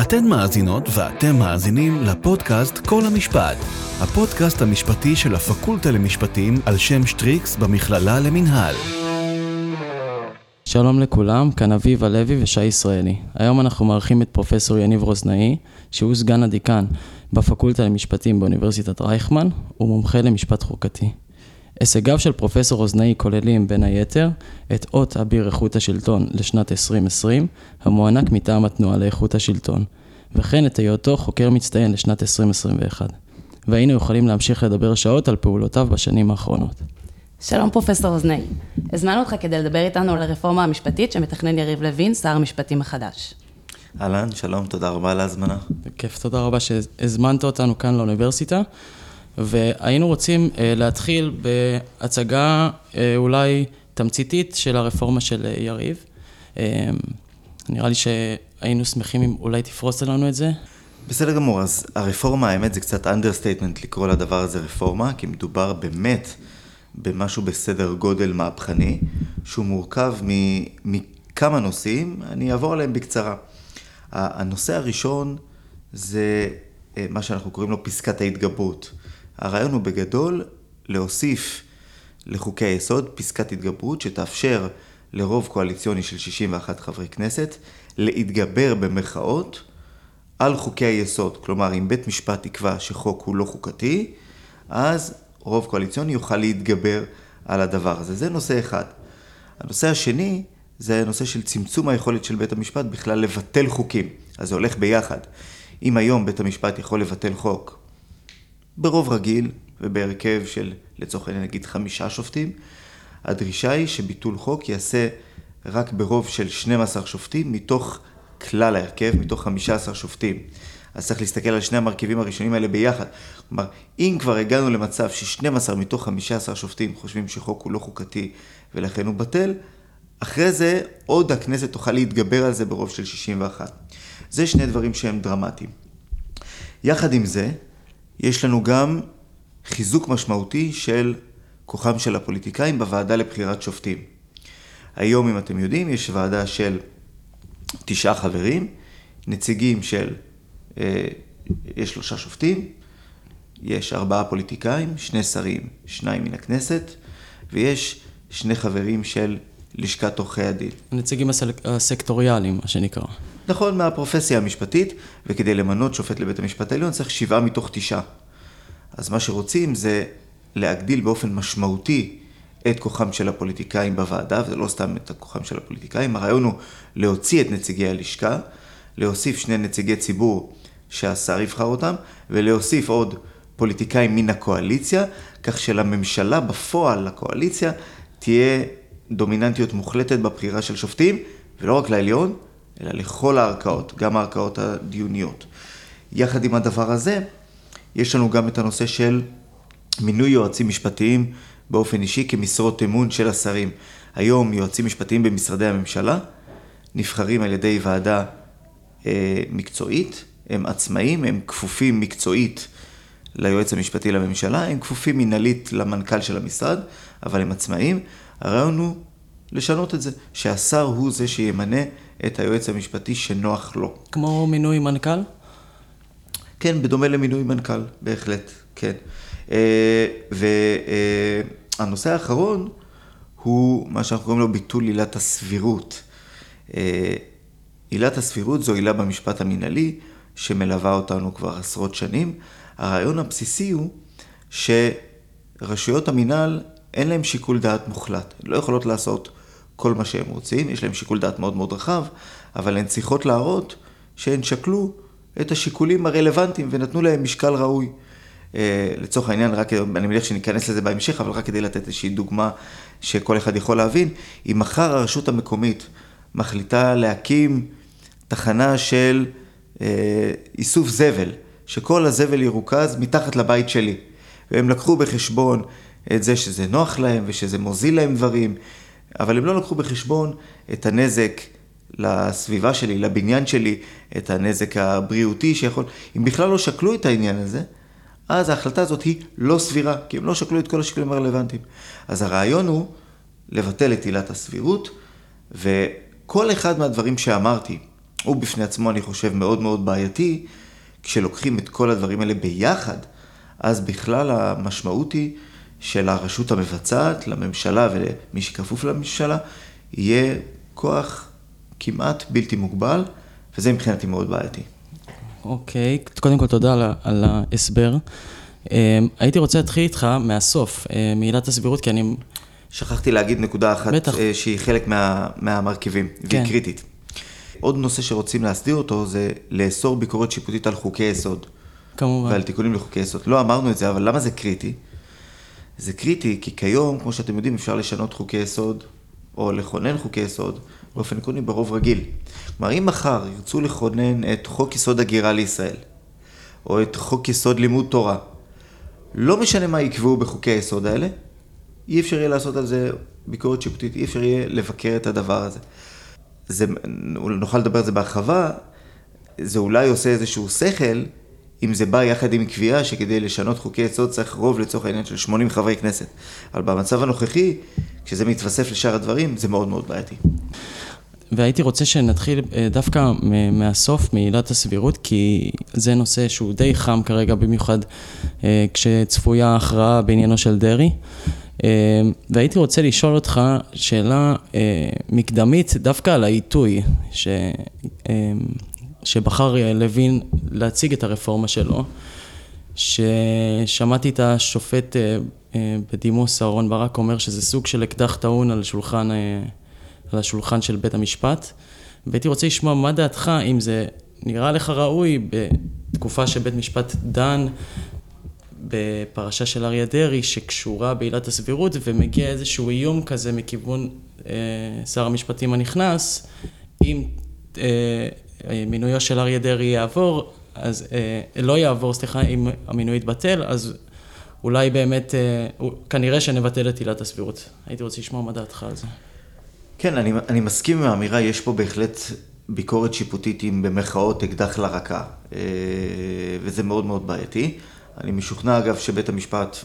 אתן מאזינות ואתם מאזינים לפודקאסט כל המשפט, הפודקאסט המשפטי של הפקולטה למשפטים על שם שטריקס במכללה למינהל. שלום לכולם, כאן אביב הלוי ושי ישראלי. היום אנחנו מארחים את פרופסור יניב רוזנאי, שהוא סגן הדיקן בפקולטה למשפטים באוניברסיטת רייכמן, ומומחה למשפט חוקתי. הישגיו של פרופסור רוזנאי כוללים בין היתר את אות אביר איכות השלטון לשנת 2020, המוענק מטעם התנועה לאיכות השלטון, וכן את היותו חוקר מצטיין לשנת 2021. והיינו יכולים להמשיך לדבר שעות על פעולותיו בשנים האחרונות. שלום פרופסור רוזנאי, הזמנו אותך כדי לדבר איתנו על הרפורמה המשפטית שמתכנן יריב לוין, שר המשפטים החדש. אהלן, שלום, תודה רבה על ההזמנה. בכיף, תודה רבה שהזמנת אותנו כאן לאוניברסיטה. והיינו רוצים אה, להתחיל בהצגה אה, אולי תמציתית של הרפורמה של אה, יריב. נראה לי שהיינו שמחים אם אולי תפרוס לנו את זה. בסדר גמור, אז הרפורמה, האמת זה קצת understatement לקרוא לדבר הזה רפורמה, כי מדובר באמת במשהו בסדר גודל מהפכני, שהוא מורכב מכמה נושאים, אני אעבור עליהם בקצרה. הנושא הראשון זה מה שאנחנו קוראים לו פסקת ההתגברות. הרעיון הוא בגדול להוסיף לחוקי היסוד פסקת התגברות שתאפשר לרוב קואליציוני של 61 חברי כנסת להתגבר במרכאות על חוקי היסוד. כלומר, אם בית משפט יקבע שחוק הוא לא חוקתי, אז רוב קואליציוני יוכל להתגבר על הדבר הזה. זה נושא אחד. הנושא השני זה הנושא של צמצום היכולת של בית המשפט בכלל לבטל חוקים. אז זה הולך ביחד. אם היום בית המשפט יכול לבטל חוק ברוב רגיל ובהרכב של לצורך העניין נגיד חמישה שופטים, הדרישה היא שביטול חוק ייעשה רק ברוב של 12 שופטים מתוך כלל ההרכב, מתוך 15 שופטים. אז צריך להסתכל על שני המרכיבים הראשונים האלה ביחד. כלומר, אם כבר הגענו למצב ש-12 מתוך 15 שופטים חושבים שחוק הוא לא חוקתי ולכן הוא בטל, אחרי זה עוד הכנסת תוכל להתגבר על זה ברוב של 61. זה שני דברים שהם דרמטיים. יחד עם זה, יש לנו גם חיזוק משמעותי של כוחם של הפוליטיקאים בוועדה לבחירת שופטים. היום, אם אתם יודעים, יש ועדה של תשעה חברים, נציגים של, אה, יש שלושה שופטים, יש ארבעה פוליטיקאים, שני שרים, שניים מן הכנסת, ויש שני חברים של לשכת עורכי הדין. הנציגים הסקטוריאליים, מה שנקרא. נכון, מהפרופסיה המשפטית, וכדי למנות שופט לבית המשפט העליון צריך שבעה מתוך תשעה. אז מה שרוצים זה להגדיל באופן משמעותי את כוחם של הפוליטיקאים בוועדה, וזה לא סתם את כוחם של הפוליטיקאים, הרעיון הוא להוציא את נציגי הלשכה, להוסיף שני נציגי ציבור שהשר יבחר אותם, ולהוסיף עוד פוליטיקאים מן הקואליציה, כך שלממשלה בפועל, לקואליציה, תהיה דומיננטיות מוחלטת בבחירה של שופטים, ולא רק לעליון, אלא לכל הערכאות, גם הערכאות הדיוניות. יחד עם הדבר הזה, יש לנו גם את הנושא של מינוי יועצים משפטיים באופן אישי כמשרות אמון של השרים. היום יועצים משפטיים במשרדי הממשלה נבחרים על ידי ועדה אה, מקצועית, הם עצמאים, הם כפופים מקצועית ליועץ המשפטי לממשלה, הם כפופים מנהלית למנכ"ל של המשרד, אבל הם עצמאים. הרעיון הוא לשנות את זה, שהשר הוא זה שימנה את היועץ המשפטי שנוח לו. כמו מינוי מנכ"ל? כן, בדומה למינוי מנכ"ל, בהחלט, כן. אה, והנושא האחרון הוא מה שאנחנו קוראים לו ביטול עילת הסבירות. אה, עילת הסבירות זו עילה במשפט המינהלי שמלווה אותנו כבר עשרות שנים. הרעיון הבסיסי הוא שרשויות המינהל אין להן שיקול דעת מוחלט, הן לא יכולות לעשות כל מה שהם רוצים, יש להם שיקול דעת מאוד מאוד רחב, אבל הן צריכות להראות שהן שקלו את השיקולים הרלוונטיים ונתנו להם משקל ראוי. אה, לצורך העניין, רק, אני מניח שניכנס לזה בהמשך, אבל רק כדי לתת איזושהי דוגמה שכל אחד יכול להבין, אם מחר הרשות המקומית מחליטה להקים תחנה של אה, איסוף זבל, שכל הזבל ירוכז מתחת לבית שלי, והם לקחו בחשבון את זה שזה נוח להם ושזה מוזיל להם דברים, אבל הם לא לקחו בחשבון את הנזק לסביבה שלי, לבניין שלי, את הנזק הבריאותי שיכול... אם בכלל לא שקלו את העניין הזה, אז ההחלטה הזאת היא לא סבירה, כי הם לא שקלו את כל השיקולים הרלוונטיים. אז הרעיון הוא לבטל את עילת הסבירות, וכל אחד מהדברים שאמרתי, הוא בפני עצמו, אני חושב, מאוד מאוד בעייתי. כשלוקחים את כל הדברים האלה ביחד, אז בכלל המשמעות היא של הרשות המבצעת, לממשלה ולמי שכפוף לממשלה, יהיה כוח כמעט בלתי מוגבל, וזה מבחינתי מאוד בעייתי. אוקיי, okay. קודם כל תודה על, על ההסבר. אמ, הייתי רוצה להתחיל איתך מהסוף, אה, מעילת הסבירות, כי אני... שכחתי להגיד נקודה אחת בטח. אה, שהיא חלק מה, מהמרכיבים, כן. והיא קריטית. עוד נושא שרוצים להסדיר אותו זה לאסור ביקורת שיפוטית על חוקי יסוד. כמובן. ועל תיקונים לחוקי יסוד. לא אמרנו את זה, אבל למה זה קריטי? זה קריטי כי כיום, כמו שאתם יודעים, אפשר לשנות חוקי יסוד, או לכונן חוקי יסוד, באופן עקרוני ברוב רגיל. כלומר, אם מחר ירצו לכונן את חוק יסוד הגירה לישראל, או את חוק יסוד לימוד תורה, לא משנה מה יקבעו בחוקי היסוד האלה, אי אפשר יהיה לעשות על זה ביקורת שיפוטית, אי אפשר יהיה לבקר את הדבר הזה. זה, נוכל לדבר על זה בהרחבה, זה אולי עושה איזשהו שכל, אם זה בא יחד עם קביעה שכדי לשנות חוקי יסוד צריך רוב לצורך העניין של 80 חברי כנסת. אבל במצב הנוכחי, כשזה מתווסף לשאר הדברים, זה מאוד מאוד בעייתי. והייתי רוצה שנתחיל אה, דווקא מהסוף, מעילת הסבירות, כי זה נושא שהוא די חם כרגע, במיוחד אה, כשצפויה הכרעה בעניינו של דרעי. אה, והייתי רוצה לשאול אותך שאלה מקדמית דווקא על העיתוי, ש... שבחר לוין להציג את הרפורמה שלו, ששמעתי את השופט בדימוס אהרן ברק אומר שזה סוג של אקדח טעון על שולחן על השולחן של בית המשפט, והייתי רוצה לשמוע מה דעתך, אם זה נראה לך ראוי בתקופה שבית משפט דן בפרשה של אריה דרעי שקשורה בעילת הסבירות ומגיע איזשהו איום כזה מכיוון אה, שר המשפטים הנכנס, אם אה, מינויו של אריה דרעי יעבור, אז אה, לא יעבור, סליחה, אם המינוי יתבטל, אז אולי באמת, אה, כנראה שנבטל את עילת הסבירות. הייתי רוצה לשמוע מה דעתך על זה. כן, אני, אני מסכים עם האמירה, יש פה בהחלט ביקורת שיפוטית עם במרכאות אקדח לרקה, אה, וזה מאוד מאוד בעייתי. אני משוכנע אגב שבית המשפט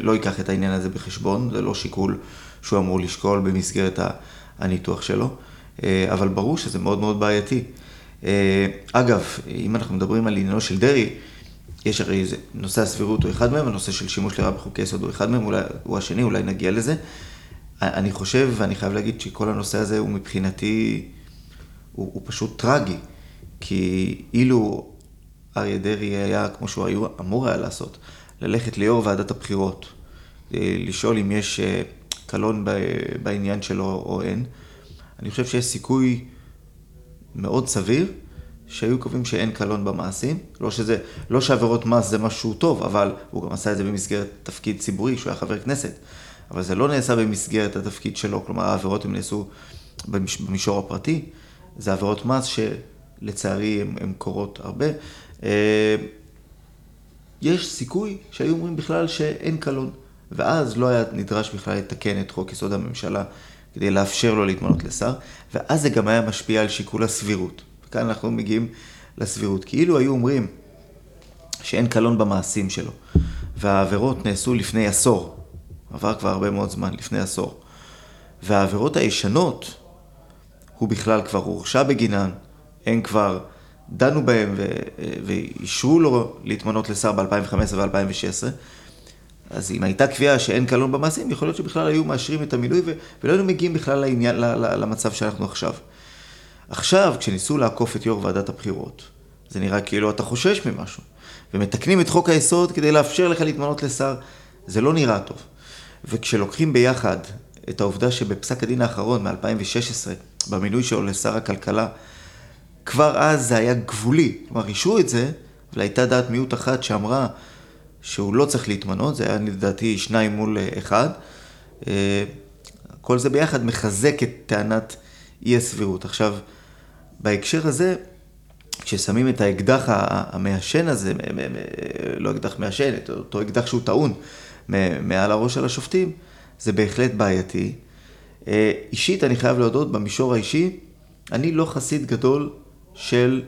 לא ייקח את העניין הזה בחשבון, זה לא שיקול שהוא אמור לשקול במסגרת הניתוח שלו, אבל ברור שזה מאוד מאוד בעייתי. אגב, אם אנחנו מדברים על עניינו של דרעי, יש הרי איזה, נושא הסבירות הוא אחד מהם, הנושא של שימוש לרעה בחוקי יסוד הוא אחד מהם, אולי הוא השני, אולי נגיע לזה. אני חושב, ואני חייב להגיד שכל הנושא הזה הוא מבחינתי, הוא, הוא פשוט טרגי. כי אילו אריה דרעי היה, כמו שהוא היה, אמור היה לעשות, ללכת ליו"ר ועדת הבחירות, אה, לשאול אם יש אה, קלון בעניין שלו או אין, אני חושב שיש סיכוי מאוד סביר שהיו קובעים שאין קלון במעשים. לא, שזה, לא שעבירות מס זה משהו טוב, אבל הוא גם עשה את זה במסגרת תפקיד ציבורי, שהוא היה חבר כנסת. אבל זה לא נעשה במסגרת התפקיד שלו, כלומר העבירות הן נעשו במישור הפרטי, זה עבירות מס שלצערי הן קורות הרבה. אה, יש סיכוי שהיו אומרים בכלל שאין קלון, ואז לא היה נדרש בכלל לתקן את חוק יסוד הממשלה כדי לאפשר לו להתמנות לשר, ואז זה גם היה משפיע על שיקול הסבירות. וכאן אנחנו מגיעים לסבירות. כאילו היו אומרים שאין קלון במעשים שלו, והעבירות נעשו לפני עשור, עבר כבר הרבה מאוד זמן, לפני עשור. והעבירות הישנות, הוא בכלל כבר הורשע בגינן, הם כבר דנו בהם ואישרו לו להתמנות לשר ב-2015 ו-2016. אז אם הייתה קביעה שאין קלון במעשים, יכול להיות שבכלל היו מאשרים את המילוי ולא היינו מגיעים בכלל לעניין, למצב שאנחנו עכשיו. עכשיו, כשניסו לעקוף את יו"ר ועדת הבחירות, זה נראה כאילו אתה חושש ממשהו, ומתקנים את חוק היסוד כדי לאפשר לך להתמנות לשר, זה לא נראה טוב. וכשלוקחים ביחד את העובדה שבפסק הדין האחרון מ-2016, במינוי שלו לשר הכלכלה, כבר אז זה היה גבולי. כלומר, אישרו את זה, אבל הייתה דעת מיעוט אחת שאמרה שהוא לא צריך להתמנות, זה היה לדעתי שניים מול אחד. אה, כל זה ביחד מחזק את טענת אי הסבירות. עכשיו, בהקשר הזה, כששמים את האקדח המעשן הזה, לא אקדח מעשן, את אותו אקדח שהוא טעון, מעל הראש של השופטים, זה בהחלט בעייתי. אה, אישית, אני חייב להודות, במישור האישי, אני לא חסיד גדול של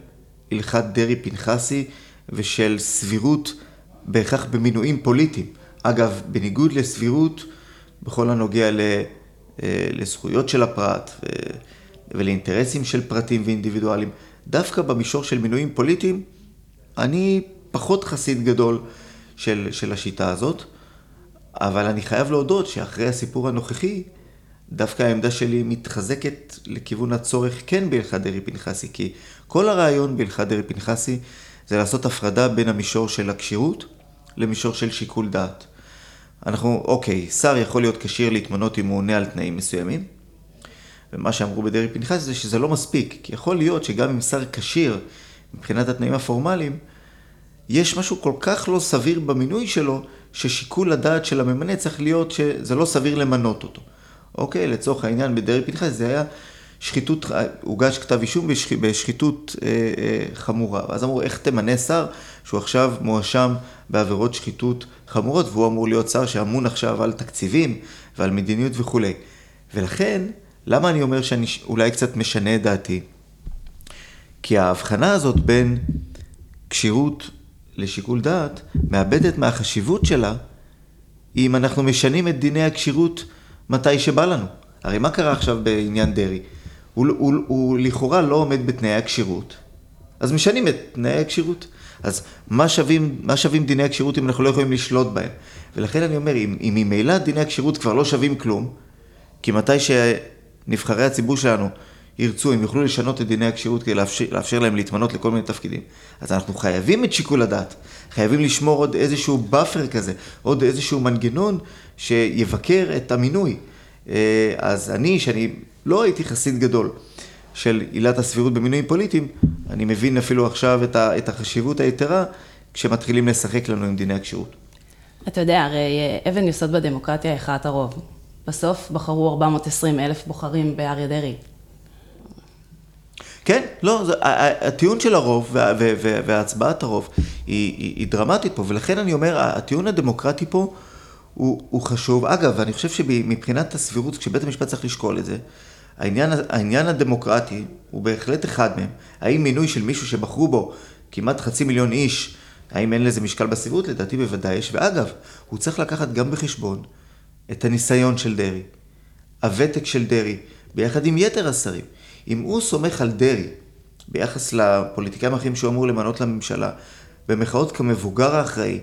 הלכת דרעי-פנחסי ושל סבירות בהכרח במינויים פוליטיים. אגב, בניגוד לסבירות בכל הנוגע ל, אה, לזכויות של הפרט, ולאינטרסים של פרטים ואינדיבידואלים. דווקא במישור של מינויים פוליטיים, אני פחות חסיד גדול של, של השיטה הזאת, אבל אני חייב להודות שאחרי הסיפור הנוכחי, דווקא העמדה שלי מתחזקת לכיוון הצורך כן בהלכת דרעי-פנחסי, כי כל הרעיון בהלכת דרעי-פנחסי זה לעשות הפרדה בין המישור של הכשירות למישור של שיקול דעת. אנחנו, אוקיי, שר יכול להיות כשיר להתמנות אם הוא עונה על תנאים מסוימים, ומה שאמרו בדרעי-פנחסי זה שזה לא מספיק, כי יכול להיות שגם אם שר כשיר מבחינת התנאים הפורמליים, יש משהו כל כך לא סביר במינוי שלו, ששיקול הדעת של הממנה צריך להיות שזה לא סביר למנות אותו. אוקיי, לצורך העניין בדרעי פנחס זה היה שחיתות, הוגש כתב אישום בשח, בשחיתות אה, אה, חמורה. ואז אמרו, איך תמנה שר שהוא עכשיו מואשם בעבירות שחיתות חמורות, והוא אמור להיות שר שאמון עכשיו על תקציבים ועל מדיניות וכולי. ולכן, למה אני אומר שאני אולי קצת משנה את דעתי? כי ההבחנה הזאת בין כשירות לשיקול דעת מאבדת מהחשיבות שלה אם אנחנו משנים את דיני הכשירות מתי שבא לנו. הרי מה קרה עכשיו בעניין דרעי? הוא, הוא, הוא לכאורה לא עומד בתנאי הכשירות, אז משנים את תנאי הכשירות. אז מה שווים, מה שווים דיני הכשירות אם אנחנו לא יכולים לשלוט בהם? ולכן אני אומר, אם, אם ממילא דיני הכשירות כבר לא שווים כלום, כי מתי שנבחרי הציבור שלנו ירצו, הם יוכלו לשנות את דיני הכשירות כדי לאפשר, לאפשר להם להתמנות לכל מיני תפקידים. אז אנחנו חייבים את שיקול הדעת, חייבים לשמור עוד איזשהו buffer כזה, עוד איזשהו מנגנון שיבקר את המינוי. אה, אז אני, שאני לא הייתי חסיד גדול של עילת הסבירות במינויים פוליטיים, אני מבין אפילו עכשיו את החשיבות היתרה כשמתחילים לשחק לנו עם דיני הכשירות. אתה יודע, הרי אה, אבן יסוד בדמוקרטיה היא הכרעת הרוב. בסוף בחרו 420 אלף בוחרים באריה דרעי. כן, לא, זה, הטיעון של הרוב וה, וה, והצבעת הרוב היא, היא, היא דרמטית פה, ולכן אני אומר, הטיעון הדמוקרטי פה הוא, הוא חשוב. אגב, אני חושב שמבחינת הסבירות, כשבית המשפט צריך לשקול את זה, העניין, העניין הדמוקרטי הוא בהחלט אחד מהם. האם מינוי של מישהו שבחרו בו כמעט חצי מיליון איש, האם אין לזה משקל בסבירות? לדעתי בוודאי יש. ואגב, הוא צריך לקחת גם בחשבון את הניסיון של דרעי, הוותק של דרעי, ביחד עם יתר השרים. אם הוא סומך על דרעי ביחס לפוליטיקאים האחרים שהוא אמור למנות לממשלה, במחאות כמבוגר האחראי,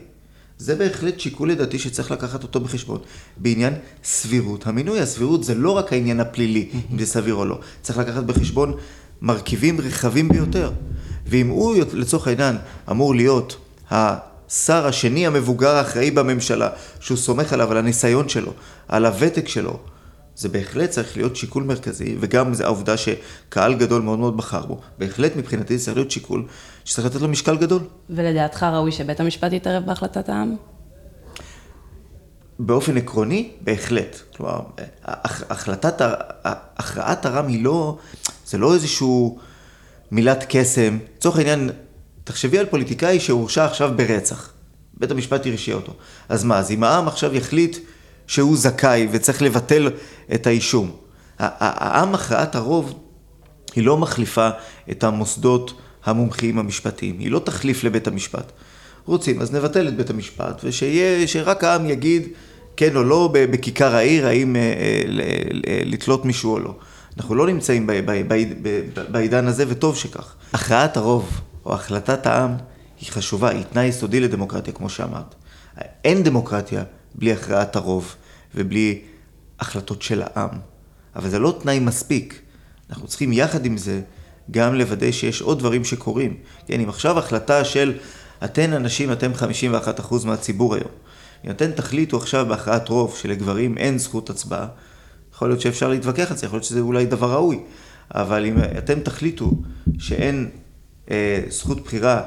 זה בהחלט שיקול לדעתי שצריך לקחת אותו בחשבון. בעניין סבירות המינוי, הסבירות זה לא רק העניין הפלילי, אם זה סביר או לא. צריך לקחת בחשבון מרכיבים רחבים ביותר. ואם הוא, לצורך העניין, אמור להיות השר השני המבוגר האחראי בממשלה, שהוא סומך עליו, על הניסיון שלו, על הוותק שלו, זה בהחלט צריך להיות שיקול מרכזי, וגם זה העובדה שקהל גדול מאוד מאוד בחר בו. בהחלט מבחינתי זה צריך להיות שיקול שצריך לתת לו משקל גדול. ולדעתך ראוי שבית המשפט יתערב בהחלטת העם? באופן עקרוני, בהחלט. כלומר, החלטת, הכרעת הרם היא לא, זה לא איזשהו מילת קסם. לצורך העניין, תחשבי על פוליטיקאי שהורשע עכשיו ברצח. בית המשפט הרשיע אותו. אז מה, אז אם העם עכשיו יחליט שהוא זכאי וצריך לבטל את האישום. העם הכרעת הרוב היא לא מחליפה את המוסדות המומחיים המשפטיים, היא לא תחליף לבית המשפט. רוצים, אז נבטל את בית המשפט, ושיהיה, שרק העם יגיד כן או לא בכיכר העיר, האם אה, אה, לתלות מישהו או לא. אנחנו לא נמצאים בעידן הזה, וטוב שכך. הכרעת הרוב, או החלטת העם, היא חשובה, היא תנאי יסודי לדמוקרטיה, כמו שאמרת. אין דמוקרטיה בלי הכרעת הרוב ובלי החלטות של העם. אבל זה לא תנאי מספיק. אנחנו צריכים יחד עם זה גם לוודא שיש עוד דברים שקורים. כן, אם עכשיו החלטה של אתן אנשים, אתם 51% מהציבור היום. אם אתן תחליטו עכשיו בהכרעת רוב שלגברים אין זכות הצבעה, יכול להיות שאפשר להתווכח על זה, יכול להיות שזה אולי דבר ראוי. אבל אם אתם תחליטו שאין אה, זכות בחירה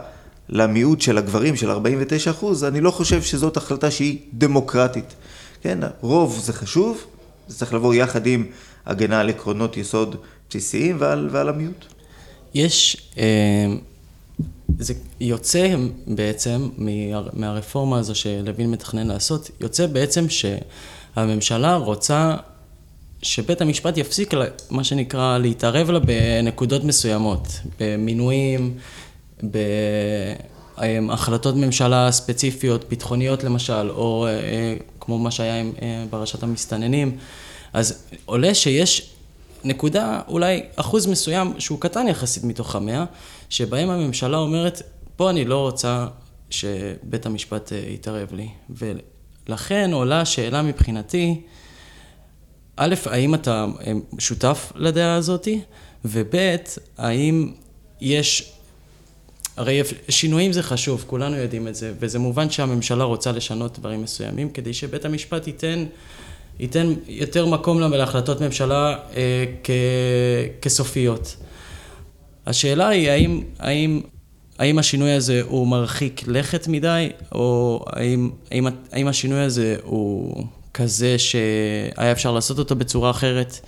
למיעוט של הגברים של 49 אחוז, אני לא חושב שזאת החלטה שהיא דמוקרטית. כן, רוב זה חשוב, זה צריך לבוא יחד עם הגנה על עקרונות יסוד בסיסיים ועל, ועל המיעוט. יש, אה, זה יוצא בעצם מהרפורמה הזו שלוין מתכנן לעשות, יוצא בעצם שהממשלה רוצה שבית המשפט יפסיק, מה שנקרא, להתערב לה בנקודות מסוימות, במינויים, בהחלטות ממשלה ספציפיות, ביטחוניות למשל, או אה, כמו מה שהיה עם פרשת אה, המסתננים. אז עולה שיש נקודה, אולי אחוז מסוים, שהוא קטן יחסית מתוך המאה, שבהם הממשלה אומרת, פה אני לא רוצה שבית המשפט אה, יתערב לי. ולכן עולה השאלה מבחינתי, א', האם אתה אה, שותף לדעה הזאתי? וב', האם יש... הרי שינויים זה חשוב, כולנו יודעים את זה, וזה מובן שהממשלה רוצה לשנות דברים מסוימים כדי שבית המשפט ייתן, ייתן יותר מקום להחלטות ממשלה אה, כ, כסופיות. השאלה היא האם, האם, האם השינוי הזה הוא מרחיק לכת מדי, או האם, האם, האם השינוי הזה הוא כזה שהיה אפשר לעשות אותו בצורה אחרת,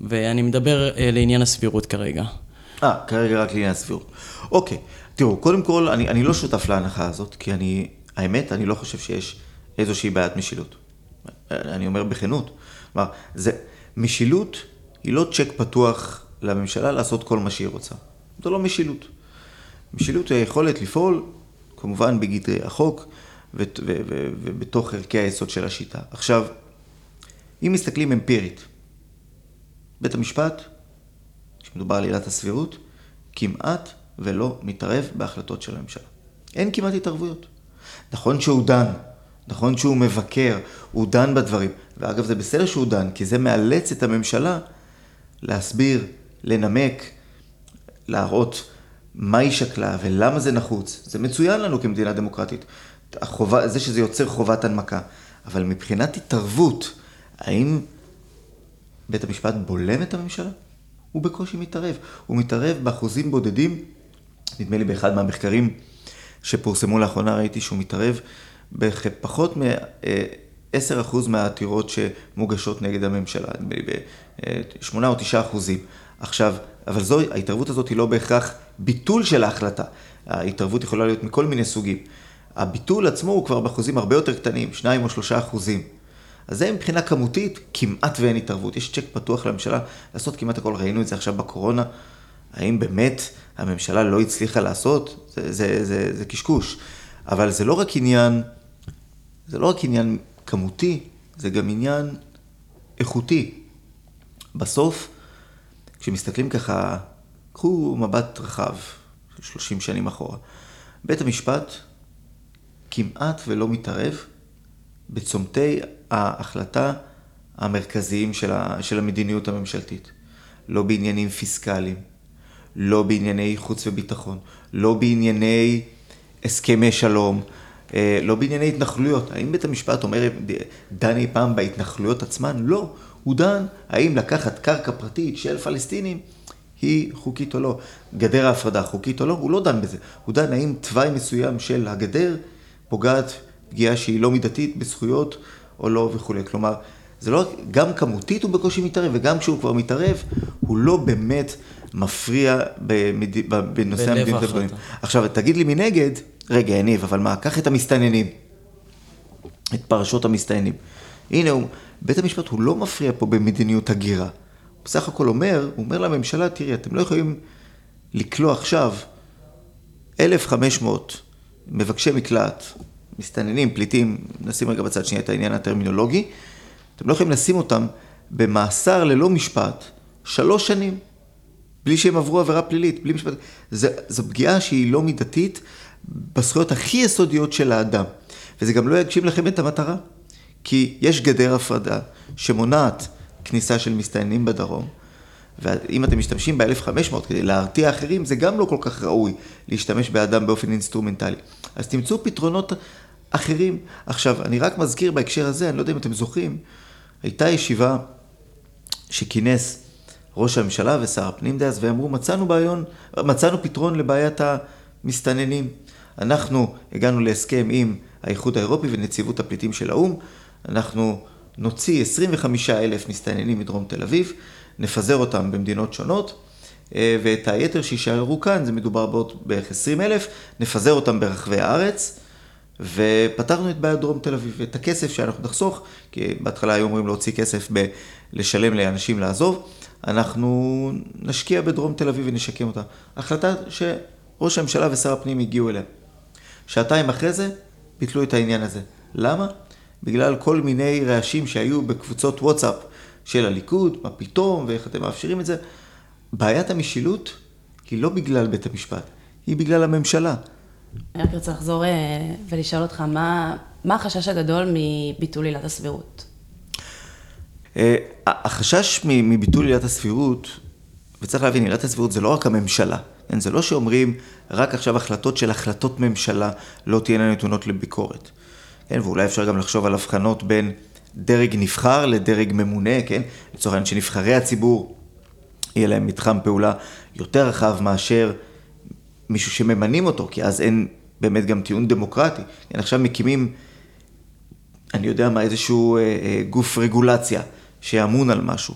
ואני מדבר אה, לעניין הסבירות כרגע. אה, כרגע רק לעניין הסבירות. אוקיי, תראו, קודם כל, אני, אני לא שותף להנחה הזאת, כי אני, האמת, אני לא חושב שיש איזושהי בעיית משילות. אני אומר בכנות. כלומר, זה, משילות היא לא צ'ק פתוח לממשלה לעשות כל מה שהיא רוצה. זו לא משילות. משילות היא היכולת לפעול, כמובן בגדרי החוק ובתוך ערכי היסוד של השיטה. עכשיו, אם מסתכלים אמפירית, בית המשפט, כשמדובר על עילת הסבירות, כמעט ולא מתערב בהחלטות של הממשלה. אין כמעט התערבויות. נכון שהוא דן, נכון שהוא מבקר, הוא דן בדברים. ואגב, זה בסדר שהוא דן, כי זה מאלץ את הממשלה להסביר, לנמק, להראות מה היא שקלה ולמה זה נחוץ. זה מצוין לנו כמדינה דמוקרטית. החובה, זה שזה יוצר חובת הנמקה. אבל מבחינת התערבות, האם בית המשפט בולם את הממשלה? הוא בקושי מתערב. הוא מתערב באחוזים בודדים, נדמה לי באחד מהמחקרים שפורסמו לאחרונה, ראיתי שהוא מתערב בפחות מ-10% מהעתירות שמוגשות נגד הממשלה, נדמה לי ב-8 או 9 אחוזים. עכשיו, אבל זו, ההתערבות הזאת היא לא בהכרח ביטול של ההחלטה. ההתערבות יכולה להיות מכל מיני סוגים. הביטול עצמו הוא כבר באחוזים הרבה יותר קטנים, 2 או 3 אחוזים. אז זה מבחינה כמותית, כמעט ואין התערבות. יש צ'ק פתוח לממשלה לעשות כמעט הכל, ראינו את זה עכשיו בקורונה. האם באמת הממשלה לא הצליחה לעשות? זה, זה, זה, זה קשקוש. אבל זה לא רק עניין, זה לא רק עניין כמותי, זה גם עניין איכותי. בסוף, כשמסתכלים ככה, קחו מבט רחב, 30 שנים אחורה. בית המשפט כמעט ולא מתערב בצומתי ההחלטה המרכזיים של, של המדיניות הממשלתית. לא בעניינים פיסקליים, לא בענייני חוץ וביטחון, לא בענייני הסכמי שלום, אה, לא בענייני התנחלויות. האם בית המשפט אומר, דן אי פעם בהתנחלויות עצמן? לא. הוא דן האם לקחת קרקע פרטית של פלסטינים היא חוקית או לא. גדר ההפרדה חוקית או לא, הוא לא דן בזה. הוא דן האם תוואי מסוים של הגדר פוגעת פגיעה שהיא לא מידתית בזכויות או לא וכולי. כלומר, זה לא, גם כמותית הוא בקושי מתערב, וגם כשהוא כבר מתערב, הוא לא באמת מפריע במד... בנושא המדיניות הגדולים. עכשיו, תגיד לי מנגד, רגע, יניב, אבל מה, קח את המסתננים, את פרשות המסתננים. הנה, הוא, בית המשפט הוא לא מפריע פה במדיניות הגירה. הוא בסך הכל אומר, הוא אומר לממשלה, תראי, אתם לא יכולים לקלוע עכשיו 1,500 מבקשי מקלט, מסתננים, פליטים, נשים רגע בצד שנייה את העניין הטרמינולוגי, אתם לא יכולים לשים אותם במאסר ללא משפט שלוש שנים, בלי שהם עברו עבירה פלילית, בלי משפט. זה, זו פגיעה שהיא לא מידתית בזכויות הכי יסודיות של האדם. וזה גם לא יגשים לכם את המטרה, כי יש גדר הפרדה שמונעת כניסה של מסתננים בדרום, ואם אתם משתמשים ב-1500 כדי להרתיע אחרים, זה גם לא כל כך ראוי להשתמש באדם באופן אינסטרומנטלי. אז תמצאו פתרונות אחרים. עכשיו, אני רק מזכיר בהקשר הזה, אני לא יודע אם אתם זוכרים, הייתה ישיבה שכינס ראש הממשלה ושר הפנים דאז, ואמרו, מצאנו, בעיון, מצאנו פתרון לבעיית המסתננים. אנחנו הגענו להסכם עם האיחוד האירופי ונציבות הפליטים של האו"ם, אנחנו נוציא 25 אלף מסתננים מדרום תל אביב, נפזר אותם במדינות שונות, אה, ואת היתר שישארו כאן, זה מדובר בעוד בערך 20 אלף, נפזר אותם ברחבי הארץ, ופתרנו את בעיית דרום תל אביב. את הכסף שאנחנו נחסוך, כי בהתחלה היו אומרים להוציא כסף ב- לשלם לאנשים לעזוב, אנחנו נשקיע בדרום תל אביב ונשקם אותה. החלטה שראש הממשלה ושר הפנים הגיעו אליה. שעתיים אחרי זה, ביטלו את העניין הזה. למה? בגלל כל מיני רעשים שהיו בקבוצות וואטסאפ של הליכוד, מה פתאום, ואיך אתם מאפשרים את זה. בעיית המשילות היא לא בגלל בית המשפט, היא בגלל הממשלה. אני רק רוצה לחזור אה, ולשאול אותך, מה, מה החשש הגדול מביטול עילת הסבירות? אה, החשש מביטול עילת הסבירות, וצריך להבין, עילת הסבירות זה לא רק הממשלה. כן, זה לא שאומרים, רק עכשיו החלטות של החלטות ממשלה לא תהיינה נתונות לביקורת. כן, ואולי אפשר גם לחשוב על הבחנות בין דרג נבחר לדרג ממונה, כן? לצורך העניין שנבחרי הציבור, יהיה להם מתחם פעולה יותר רחב מאשר מישהו שממנים אותו, כי אז אין באמת גם טיעון דמוקרטי. כן, עכשיו מקימים, אני יודע מה, איזשהו אה, אה, גוף רגולציה שאמון על משהו.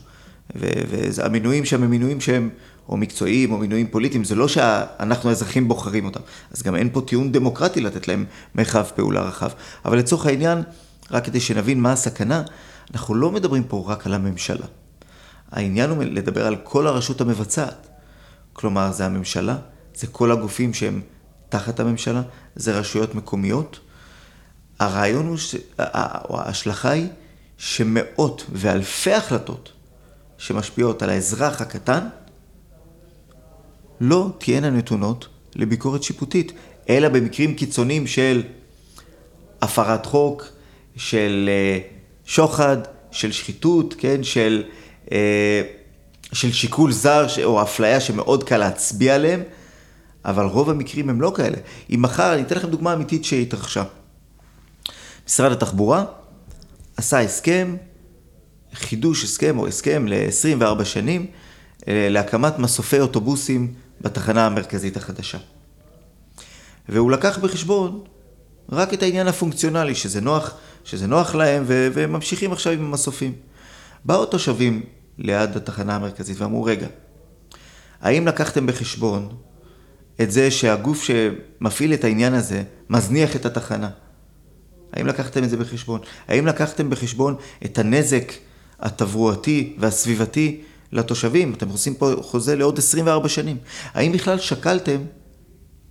והמינויים שם הם מינויים שהם או מקצועיים או מינויים פוליטיים, זה לא שאנחנו האזרחים בוחרים אותם. אז גם אין פה טיעון דמוקרטי לתת להם מרחב פעולה רחב. אבל לצורך העניין, רק כדי שנבין מה הסכנה, אנחנו לא מדברים פה רק על הממשלה. העניין הוא לדבר על כל הרשות המבצעת. כלומר, זה הממשלה, זה כל הגופים שהם תחת הממשלה, זה רשויות מקומיות. הרעיון הוא, ש... ההשלכה היא שמאות ואלפי החלטות שמשפיעות על האזרח הקטן, לא תהיינה נתונות לביקורת שיפוטית, אלא במקרים קיצוניים של הפרת חוק, של אה, שוחד, של שחיתות, כן, של, אה, של שיקול זר או אפליה שמאוד קל להצביע עליהם, אבל רוב המקרים הם לא כאלה. אם מחר, אני אתן לכם דוגמה אמיתית שהתרחשה. משרד התחבורה עשה הסכם חידוש הסכם או הסכם ל-24 שנים אה, להקמת מסופי אוטובוסים בתחנה המרכזית החדשה. והוא לקח בחשבון רק את העניין הפונקציונלי, שזה נוח, שזה נוח להם, ו- והם ממשיכים עכשיו עם המסופים. באו תושבים ליד התחנה המרכזית ואמרו, רגע, האם לקחתם בחשבון את זה שהגוף שמפעיל את העניין הזה מזניח את התחנה? האם לקחתם את זה בחשבון? האם לקחתם בחשבון את הנזק התברואתי והסביבתי לתושבים. אתם עושים פה חוזה לעוד 24 שנים. האם בכלל שקלתם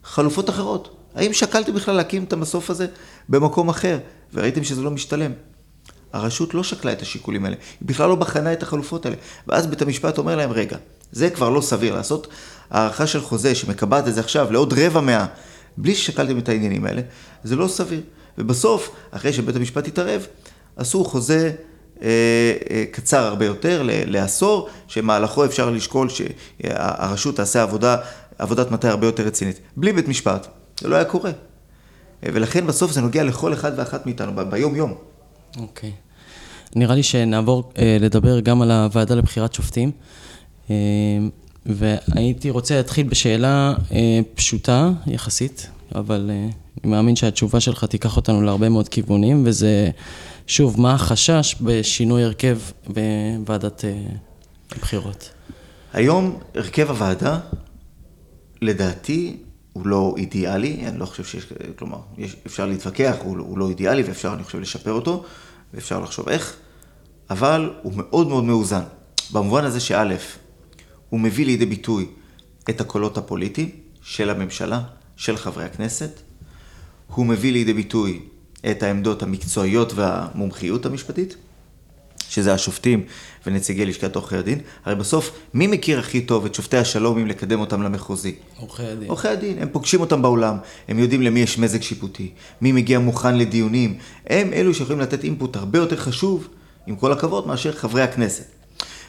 חלופות אחרות? האם שקלתם בכלל להקים את המסוף הזה במקום אחר, וראיתם שזה לא משתלם? הרשות לא שקלה את השיקולים האלה, היא בכלל לא בחנה את החלופות האלה. ואז בית המשפט אומר להם, רגע, זה כבר לא סביר לעשות הערכה של חוזה שמקבעת את זה עכשיו לעוד רבע מאה, בלי ששקלתם את העניינים האלה, זה לא סביר. ובסוף, אחרי שבית המשפט התערב, עשו חוזה אה, אה, קצר הרבה יותר, לעשור, שמהלכו אפשר לשקול שהרשות תעשה עבודה, עבודת מטה הרבה יותר רצינית. בלי בית משפט, זה לא היה קורה. אה, ולכן בסוף זה נוגע לכל אחד ואחת מאיתנו, ביום-יום. אוקיי. Okay. נראה לי שנעבור אה, לדבר גם על הוועדה לבחירת שופטים. אה, והייתי רוצה להתחיל בשאלה אה, פשוטה יחסית, אבל אה, אני מאמין שהתשובה שלך תיקח אותנו להרבה מאוד כיוונים, וזה... שוב, מה החשש בשינוי הרכב בוועדת אה, הבחירות? היום הרכב הוועדה, לדעתי, הוא לא אידיאלי, אני לא חושב שיש, כלומר, יש, אפשר להתווכח, הוא, הוא לא אידיאלי ואפשר, אני חושב, לשפר אותו, ואפשר לחשוב איך, אבל הוא מאוד מאוד מאוזן. במובן הזה שא', הוא מביא לידי ביטוי את הקולות הפוליטיים של הממשלה, של חברי הכנסת, הוא מביא לידי ביטוי את העמדות המקצועיות והמומחיות המשפטית, שזה השופטים ונציגי לשכת עורכי הדין. הרי בסוף, מי מכיר הכי טוב את שופטי השלום אם לקדם אותם למחוזי? עורכי הדין. עורכי הדין, הם פוגשים אותם בעולם, הם יודעים למי יש מזג שיפוטי, מי מגיע מוכן לדיונים, הם אלו שיכולים לתת אינפוט הרבה יותר חשוב, עם כל הכבוד, מאשר חברי הכנסת.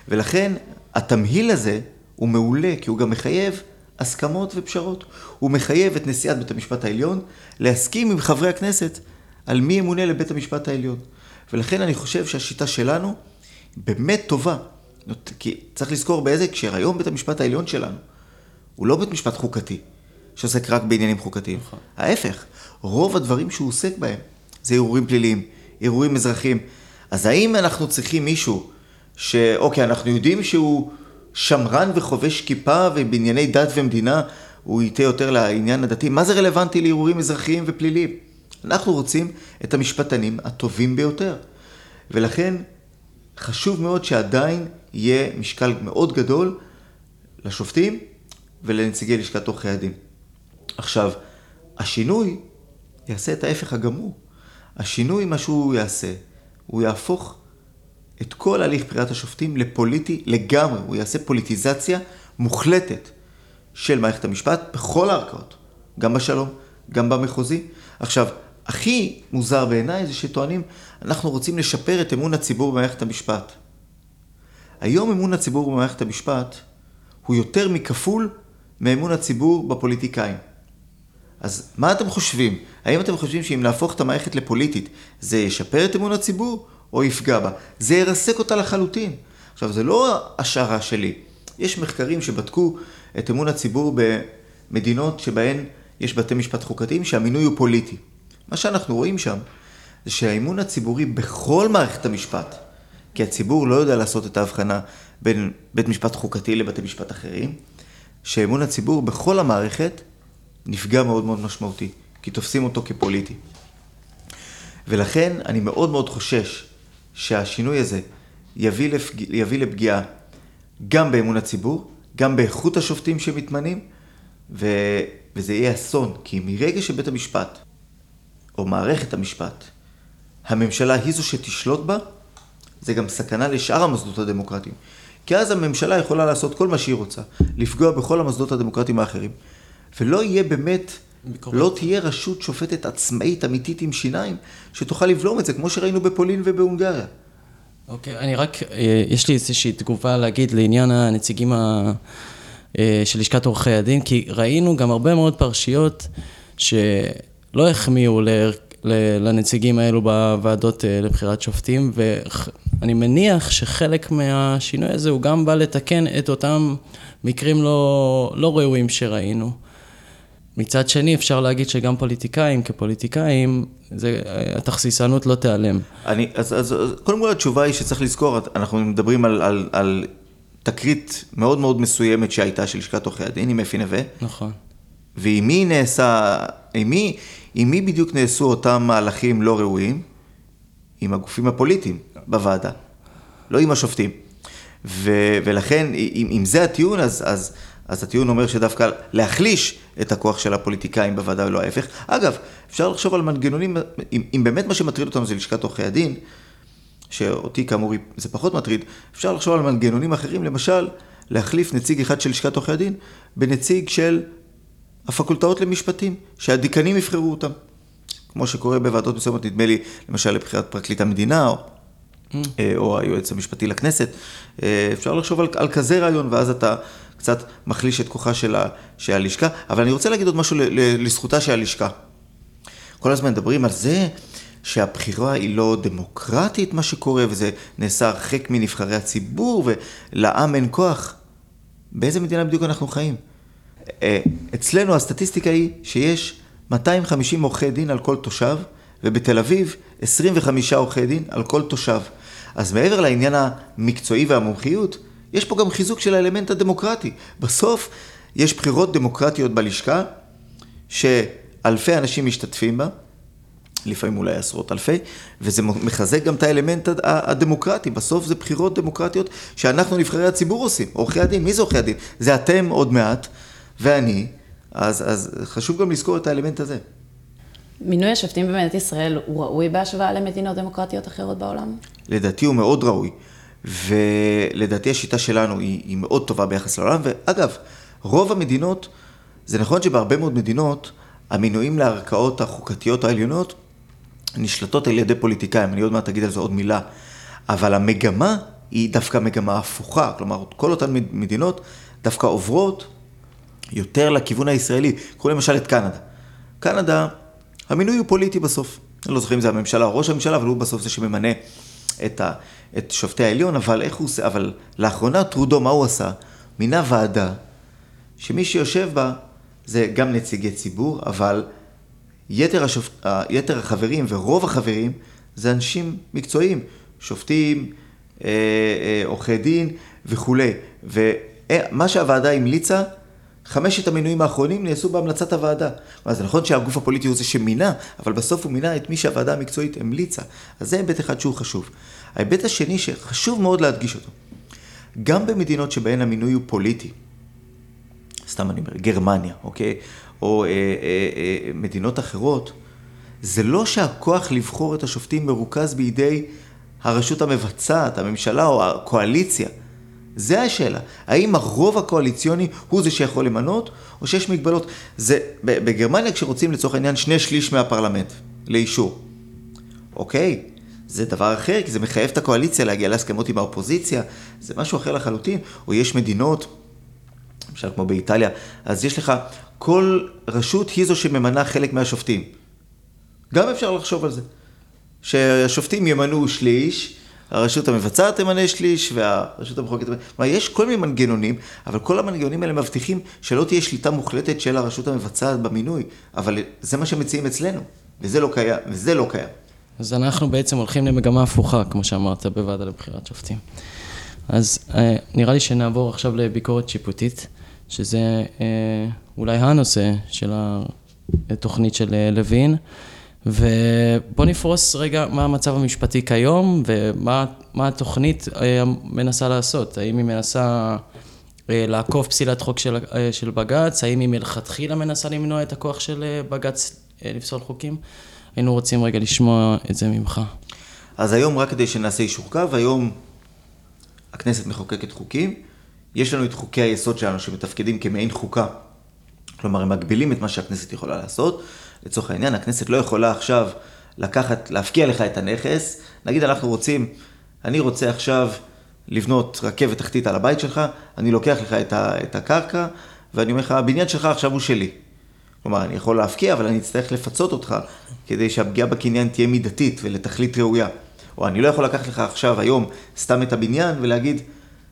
ולכן, התמהיל הזה הוא מעולה, כי הוא גם מחייב הסכמות ופשרות. הוא מחייב את נשיאת בית המשפט העליון להסכים עם חברי הכנסת על מי ימונה לבית המשפט העליון. ולכן אני חושב שהשיטה שלנו באמת טובה. כי צריך לזכור באיזה הקשר, היום בית המשפט העליון שלנו הוא לא בית משפט חוקתי, שעוסק רק בעניינים חוקתיים. נכון. ההפך, רוב הדברים שהוא עוסק בהם זה ערעורים פליליים, ערעורים אזרחיים. אז האם אנחנו צריכים מישהו שאוקיי, אנחנו יודעים שהוא שמרן וחובש כיפה ובענייני דת ומדינה הוא ייתה יותר לעניין הדתי, מה זה רלוונטי לערעורים אזרחיים ופליליים? אנחנו רוצים את המשפטנים הטובים ביותר. ולכן חשוב מאוד שעדיין יהיה משקל מאוד גדול לשופטים ולנציגי לשכת עורכי הדין. עכשיו, השינוי יעשה את ההפך הגמור. השינוי, מה שהוא יעשה, הוא יהפוך את כל הליך בחירת השופטים לפוליטי לגמרי, הוא יעשה פוליטיזציה מוחלטת של מערכת המשפט בכל הערכאות, גם בשלום, גם במחוזי. עכשיו, הכי מוזר בעיניי זה שטוענים, אנחנו רוצים לשפר את אמון הציבור במערכת המשפט. היום אמון הציבור במערכת המשפט הוא יותר מכפול מאמון הציבור בפוליטיקאים. אז מה אתם חושבים? האם אתם חושבים שאם להפוך את המערכת לפוליטית, זה ישפר את אמון הציבור או יפגע בה? זה ירסק אותה לחלוטין. עכשיו, זה לא השערה שלי. יש מחקרים שבדקו את אמון הציבור במדינות שבהן יש בתי משפט חוקתיים שהמינוי הוא פוליטי. מה שאנחנו רואים שם זה שהאמון הציבורי בכל מערכת המשפט, כי הציבור לא יודע לעשות את ההבחנה בין בית משפט חוקתי לבתי משפט אחרים, שאמון הציבור בכל המערכת נפגע מאוד מאוד משמעותי, כי תופסים אותו כפוליטי. ולכן אני מאוד מאוד חושש שהשינוי הזה יביא, לפג... יביא לפגיעה גם באמון הציבור, גם באיכות השופטים שמתמנים, ו... וזה יהיה אסון, כי מרגע שבית המשפט, או מערכת המשפט, הממשלה היא זו שתשלוט בה, זה גם סכנה לשאר המוסדות הדמוקרטיים. כי אז הממשלה יכולה לעשות כל מה שהיא רוצה, לפגוע בכל המוסדות הדמוקרטיים האחרים. ולא יהיה באמת, ביקורת. לא תהיה רשות שופטת עצמאית אמיתית עם שיניים, שתוכל לבלום את זה, כמו שראינו בפולין ובהונגריה. אוקיי, אני רק, אה, יש לי איזושהי תגובה להגיד לעניין הנציגים ה... אה, של לשכת עורכי הדין, כי ראינו גם הרבה מאוד פרשיות שלא החמיאו לנציגים האלו בוועדות אה, לבחירת שופטים, ואני מניח שחלק מהשינוי הזה הוא גם בא לתקן את אותם מקרים לא, לא ראויים שראינו. מצד שני, אפשר להגיד שגם פוליטיקאים כפוליטיקאים, זה, התכסיסנות לא תיעלם. אני, אז, אז, אז קודם כל התשובה היא שצריך לזכור, אנחנו מדברים על, על, על תקרית מאוד מאוד מסוימת שהייתה של לשכת עורכי הדין עם אפי נווה. נכון. ועם מי נעשה, עם מי, עם מי בדיוק נעשו אותם מהלכים לא ראויים? עם הגופים הפוליטיים בוועדה, לא עם השופטים. ו, ולכן, אם, אם זה הטיעון, אז, אז, אז הטיעון אומר שדווקא להחליש את הכוח של הפוליטיקאים בוועדה ולא ההפך. אגב, אפשר לחשוב על מנגנונים, אם, אם באמת מה שמטריד אותנו זה לשכת עורכי הדין, שאותי כאמור זה פחות מטריד, אפשר לחשוב על מנגנונים אחרים, למשל, להחליף נציג אחד של לשכת עורכי הדין בנציג של הפקולטאות למשפטים, שהדיקנים יבחרו אותם. כמו שקורה בוועדות מסוימות, נדמה לי, למשל לבחירת פרקליט המדינה, או, או היועץ המשפטי לכנסת. אה, אפשר לחשוב על, על כזה רעיון, ואז אתה קצת מחליש את כוחה של, ה, של הלשכה. אבל אני רוצה להגיד עוד משהו לזכותה של הלשכה. כל הזמן מדברים על זה שהבחירה היא לא דמוקרטית, מה שקורה, וזה נעשה הרחק מנבחרי הציבור, ולעם אין כוח. באיזה מדינה בדיוק אנחנו חיים? אה, אצלנו הסטטיסטיקה היא שיש 250 עורכי דין על כל תושב, ובתל אביב 25 עורכי דין על כל תושב. אז מעבר לעניין המקצועי והמומחיות, יש פה גם חיזוק של האלמנט הדמוקרטי. בסוף יש בחירות דמוקרטיות בלשכה, שאלפי אנשים משתתפים בה, לפעמים אולי עשרות אלפי, וזה מחזק גם את האלמנט הדמוקרטי. בסוף זה בחירות דמוקרטיות שאנחנו נבחרי הציבור עושים. עורכי הדין, מי זה עורכי הדין? זה אתם עוד מעט, ואני, אז, אז חשוב גם לזכור את האלמנט הזה. מינוי השופטים במדינת ישראל הוא ראוי בהשוואה למדינות דמוקרטיות אחרות בעולם? לדעתי הוא מאוד ראוי, ולדעתי השיטה שלנו היא, היא מאוד טובה ביחס לעולם, ואגב, רוב המדינות, זה נכון שבהרבה מאוד מדינות, המינויים לערכאות החוקתיות העליונות נשלטות על ידי פוליטיקאים, אני עוד מעט אגיד על זה עוד מילה, אבל המגמה היא דווקא מגמה הפוכה, כלומר, כל אותן מדינות דווקא עוברות יותר לכיוון הישראלי. קחו למשל את קנדה. קנדה, המינוי הוא פוליטי בסוף. אני לא זוכר אם זה הממשלה או ראש הממשלה, אבל הוא בסוף זה שממנה את, ה, את שופטי העליון, אבל איך הוא עושה, אבל לאחרונה טרודו, מה הוא עשה? מינה ועדה, שמי שיושב בה זה גם נציגי ציבור, אבל יתר, השופ... יתר החברים ורוב החברים זה אנשים מקצועיים, שופטים, אה, אה, עורכי דין וכולי. ומה שהוועדה המליצה, חמשת המינויים האחרונים נעשו בהמלצת הוועדה. אז נכון שהגוף הפוליטי הוא זה שמינה, אבל בסוף הוא מינה את מי שהוועדה המקצועית המליצה. אז זה היבט אחד שהוא חשוב. ההיבט השני שחשוב מאוד להדגיש אותו, גם במדינות שבהן המינוי הוא פוליטי, סתם אני אומר, גרמניה, אוקיי? או אה, אה, אה, מדינות אחרות, זה לא שהכוח לבחור את השופטים מרוכז בידי הרשות המבצעת, הממשלה או הקואליציה? זה השאלה. האם הרוב הקואליציוני הוא זה שיכול למנות, או שיש מגבלות? זה, בגרמניה כשרוצים לצורך העניין שני שליש מהפרלמנט לאישור. אוקיי, זה דבר אחר, כי זה מחייב את הקואליציה להגיע להסכמות עם האופוזיציה, זה משהו אחר לחלוטין. או יש מדינות, למשל כמו באיטליה, אז יש לך, כל רשות היא זו שממנה חלק מהשופטים. גם אפשר לחשוב על זה. שהשופטים ימנו שליש, הרשות המבצעת תמנה שליש והרשות המחוקקת. כלומר, יש כל מיני מנגנונים, אבל כל המנגנונים האלה מבטיחים שלא תהיה שליטה מוחלטת של הרשות המבצעת במינוי, אבל זה מה שמציעים אצלנו, וזה לא קיים, וזה לא קיים. אז אנחנו בעצם הולכים למגמה הפוכה, כמו שאמרת, בוועדה לבחירת שופטים. אז אה, נראה לי שנעבור עכשיו לביקורת שיפוטית, שזה אה, אולי הנושא של התוכנית של אה, לוין. ובוא נפרוס רגע מה המצב המשפטי כיום ומה התוכנית אה, מנסה לעשות. האם היא מנסה אה, לעקוף פסילת חוק של, אה, של בג"ץ? האם היא מלכתחילה מנסה למנוע את הכוח של בג"ץ לפסול חוקים? היינו רוצים רגע לשמוע את זה ממך. אז היום, רק כדי שנעשה אישור קו, היום הכנסת מחוקקת חוקים. יש לנו את חוקי היסוד שלנו שמתפקדים כמעין חוקה. כלומר, הם מגבילים את מה שהכנסת יכולה לעשות. לצורך העניין, הכנסת לא יכולה עכשיו לקחת, להפקיע לך את הנכס. נגיד אנחנו רוצים, אני רוצה עכשיו לבנות רכבת תחתית על הבית שלך, אני לוקח לך את, ה, את הקרקע, ואני אומר לך, הבניין שלך עכשיו הוא שלי. כלומר, אני יכול להפקיע, אבל אני אצטרך לפצות אותך, כדי שהפגיעה בקניין תהיה מידתית ולתכלית ראויה. או אני לא יכול לקחת לך עכשיו, היום, סתם את הבניין ולהגיד,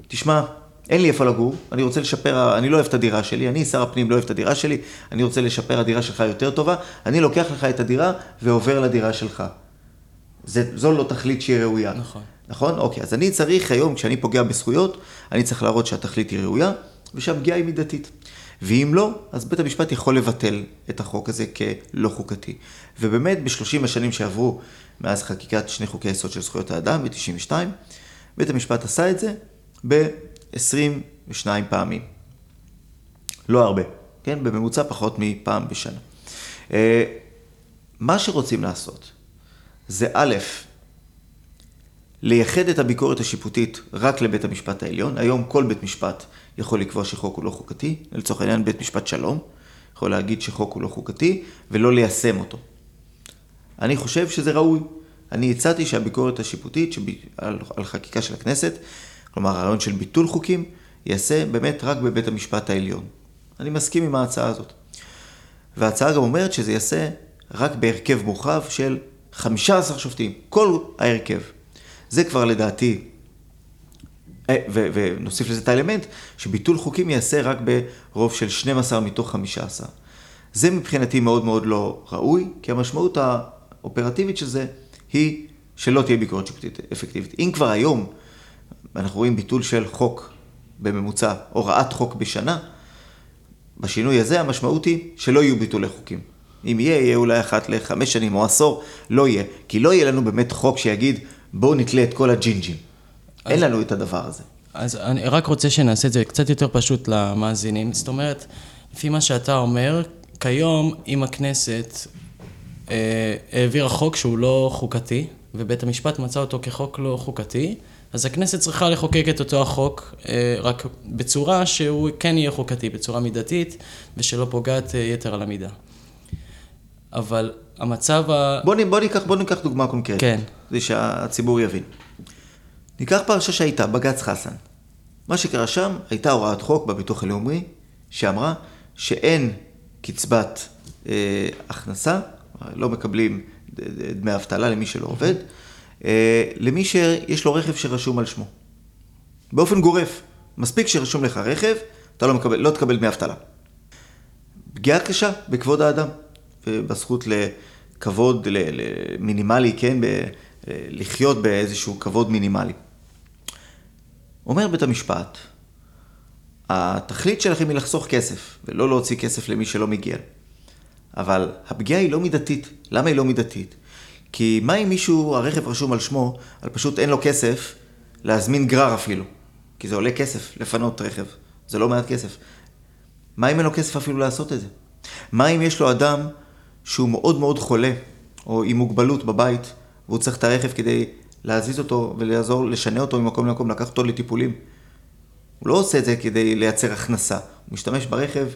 תשמע, אין לי איפה לגור, אני רוצה לשפר, אני לא אוהב את הדירה שלי, אני שר הפנים לא אוהב את הדירה שלי, אני רוצה לשפר, הדירה שלך יותר טובה, אני לוקח לך את הדירה ועובר לדירה שלך. זה, זו לא תכלית שהיא ראויה. נכון. נכון? אוקיי, אז אני צריך היום, כשאני פוגע בזכויות, אני צריך להראות שהתכלית היא ראויה ושהפגיעה היא מידתית. ואם לא, אז בית המשפט יכול לבטל את החוק הזה כלא חוקתי. ובאמת, בשלושים השנים שעברו מאז חקיקת שני חוקי היסוד של זכויות האדם, ב-92, בית המשפט עשה את זה ב... 22 פעמים. לא הרבה, כן? בממוצע פחות מפעם בשנה. אה, מה שרוצים לעשות זה א', לייחד את הביקורת השיפוטית רק לבית המשפט העליון. היום כל בית משפט יכול לקבוע שחוק הוא לא חוקתי, לצורך העניין בית משפט שלום יכול להגיד שחוק הוא לא חוקתי ולא ליישם אותו. אני חושב שזה ראוי. אני הצעתי שהביקורת השיפוטית שב... על, על חקיקה של הכנסת כלומר, הרעיון של ביטול חוקים ייעשה באמת רק בבית המשפט העליון. אני מסכים עם ההצעה הזאת. וההצעה גם אומרת שזה ייעשה רק בהרכב מורחב של 15 שופטים, כל ההרכב. זה כבר לדעתי, אה, ונוסיף לזה את האלמנט, שביטול חוקים ייעשה רק ברוב של 12 מתוך 15. זה מבחינתי מאוד מאוד לא ראוי, כי המשמעות האופרטיבית של זה היא שלא תהיה ביקורת שיפוטית אפקטיבית. אם כבר היום ואנחנו רואים ביטול של חוק בממוצע, הוראת חוק בשנה, בשינוי הזה המשמעות היא שלא יהיו ביטולי חוקים. אם יהיה, יהיה אולי אחת לחמש שנים או עשור, לא יהיה. כי לא יהיה לנו באמת חוק שיגיד, בואו נתלה את כל הג'ינג'ים. אז... אין לנו את הדבר הזה. אז אני רק רוצה שנעשה את זה קצת יותר פשוט למאזינים. זאת אומרת, לפי מה שאתה אומר, כיום, אם הכנסת אה, העבירה חוק שהוא לא חוקתי, ובית המשפט מצא אותו כחוק לא חוקתי, אז הכנסת צריכה לחוקק את אותו החוק, אה, רק בצורה שהוא כן יהיה חוקתי, בצורה מידתית, ושלא פוגעת אה, יתר על המידה. אבל המצב ה... בוא, בוא, ניקח, בוא ניקח דוגמה קונקרטית. כן. כדי שהציבור יבין. ניקח פרשה שהייתה, בג"ץ חסן. מה שקרה שם, הייתה הוראת חוק בביטוח הלאומי, שאמרה שאין קצבת אה, הכנסה, לא מקבלים דמי אבטלה למי שלא עובד. אה, למי שיש לו רכב שרשום על שמו. באופן גורף, מספיק שרשום לך רכב, אתה לא, מקבל, לא תקבל דמי אבטלה. פגיעה קשה בכבוד האדם, ובזכות לכבוד מינימלי, כן, ב, לחיות באיזשהו כבוד מינימלי. אומר בית המשפט, התכלית שלכם היא לחסוך כסף, ולא להוציא כסף למי שלא מגיע. אבל הפגיעה היא לא מידתית. למה היא לא מידתית? כי מה אם מישהו, הרכב רשום על שמו, אבל פשוט אין לו כסף להזמין גרר אפילו. כי זה עולה כסף לפנות רכב, זה לא מעט כסף. מה אם אין לו כסף אפילו לעשות את זה? מה אם יש לו אדם שהוא מאוד מאוד חולה, או עם מוגבלות בבית, והוא צריך את הרכב כדי להזיז אותו ולעזור, לשנה אותו ממקום למקום, לקחת אותו לטיפולים. הוא לא עושה את זה כדי לייצר הכנסה, הוא משתמש ברכב,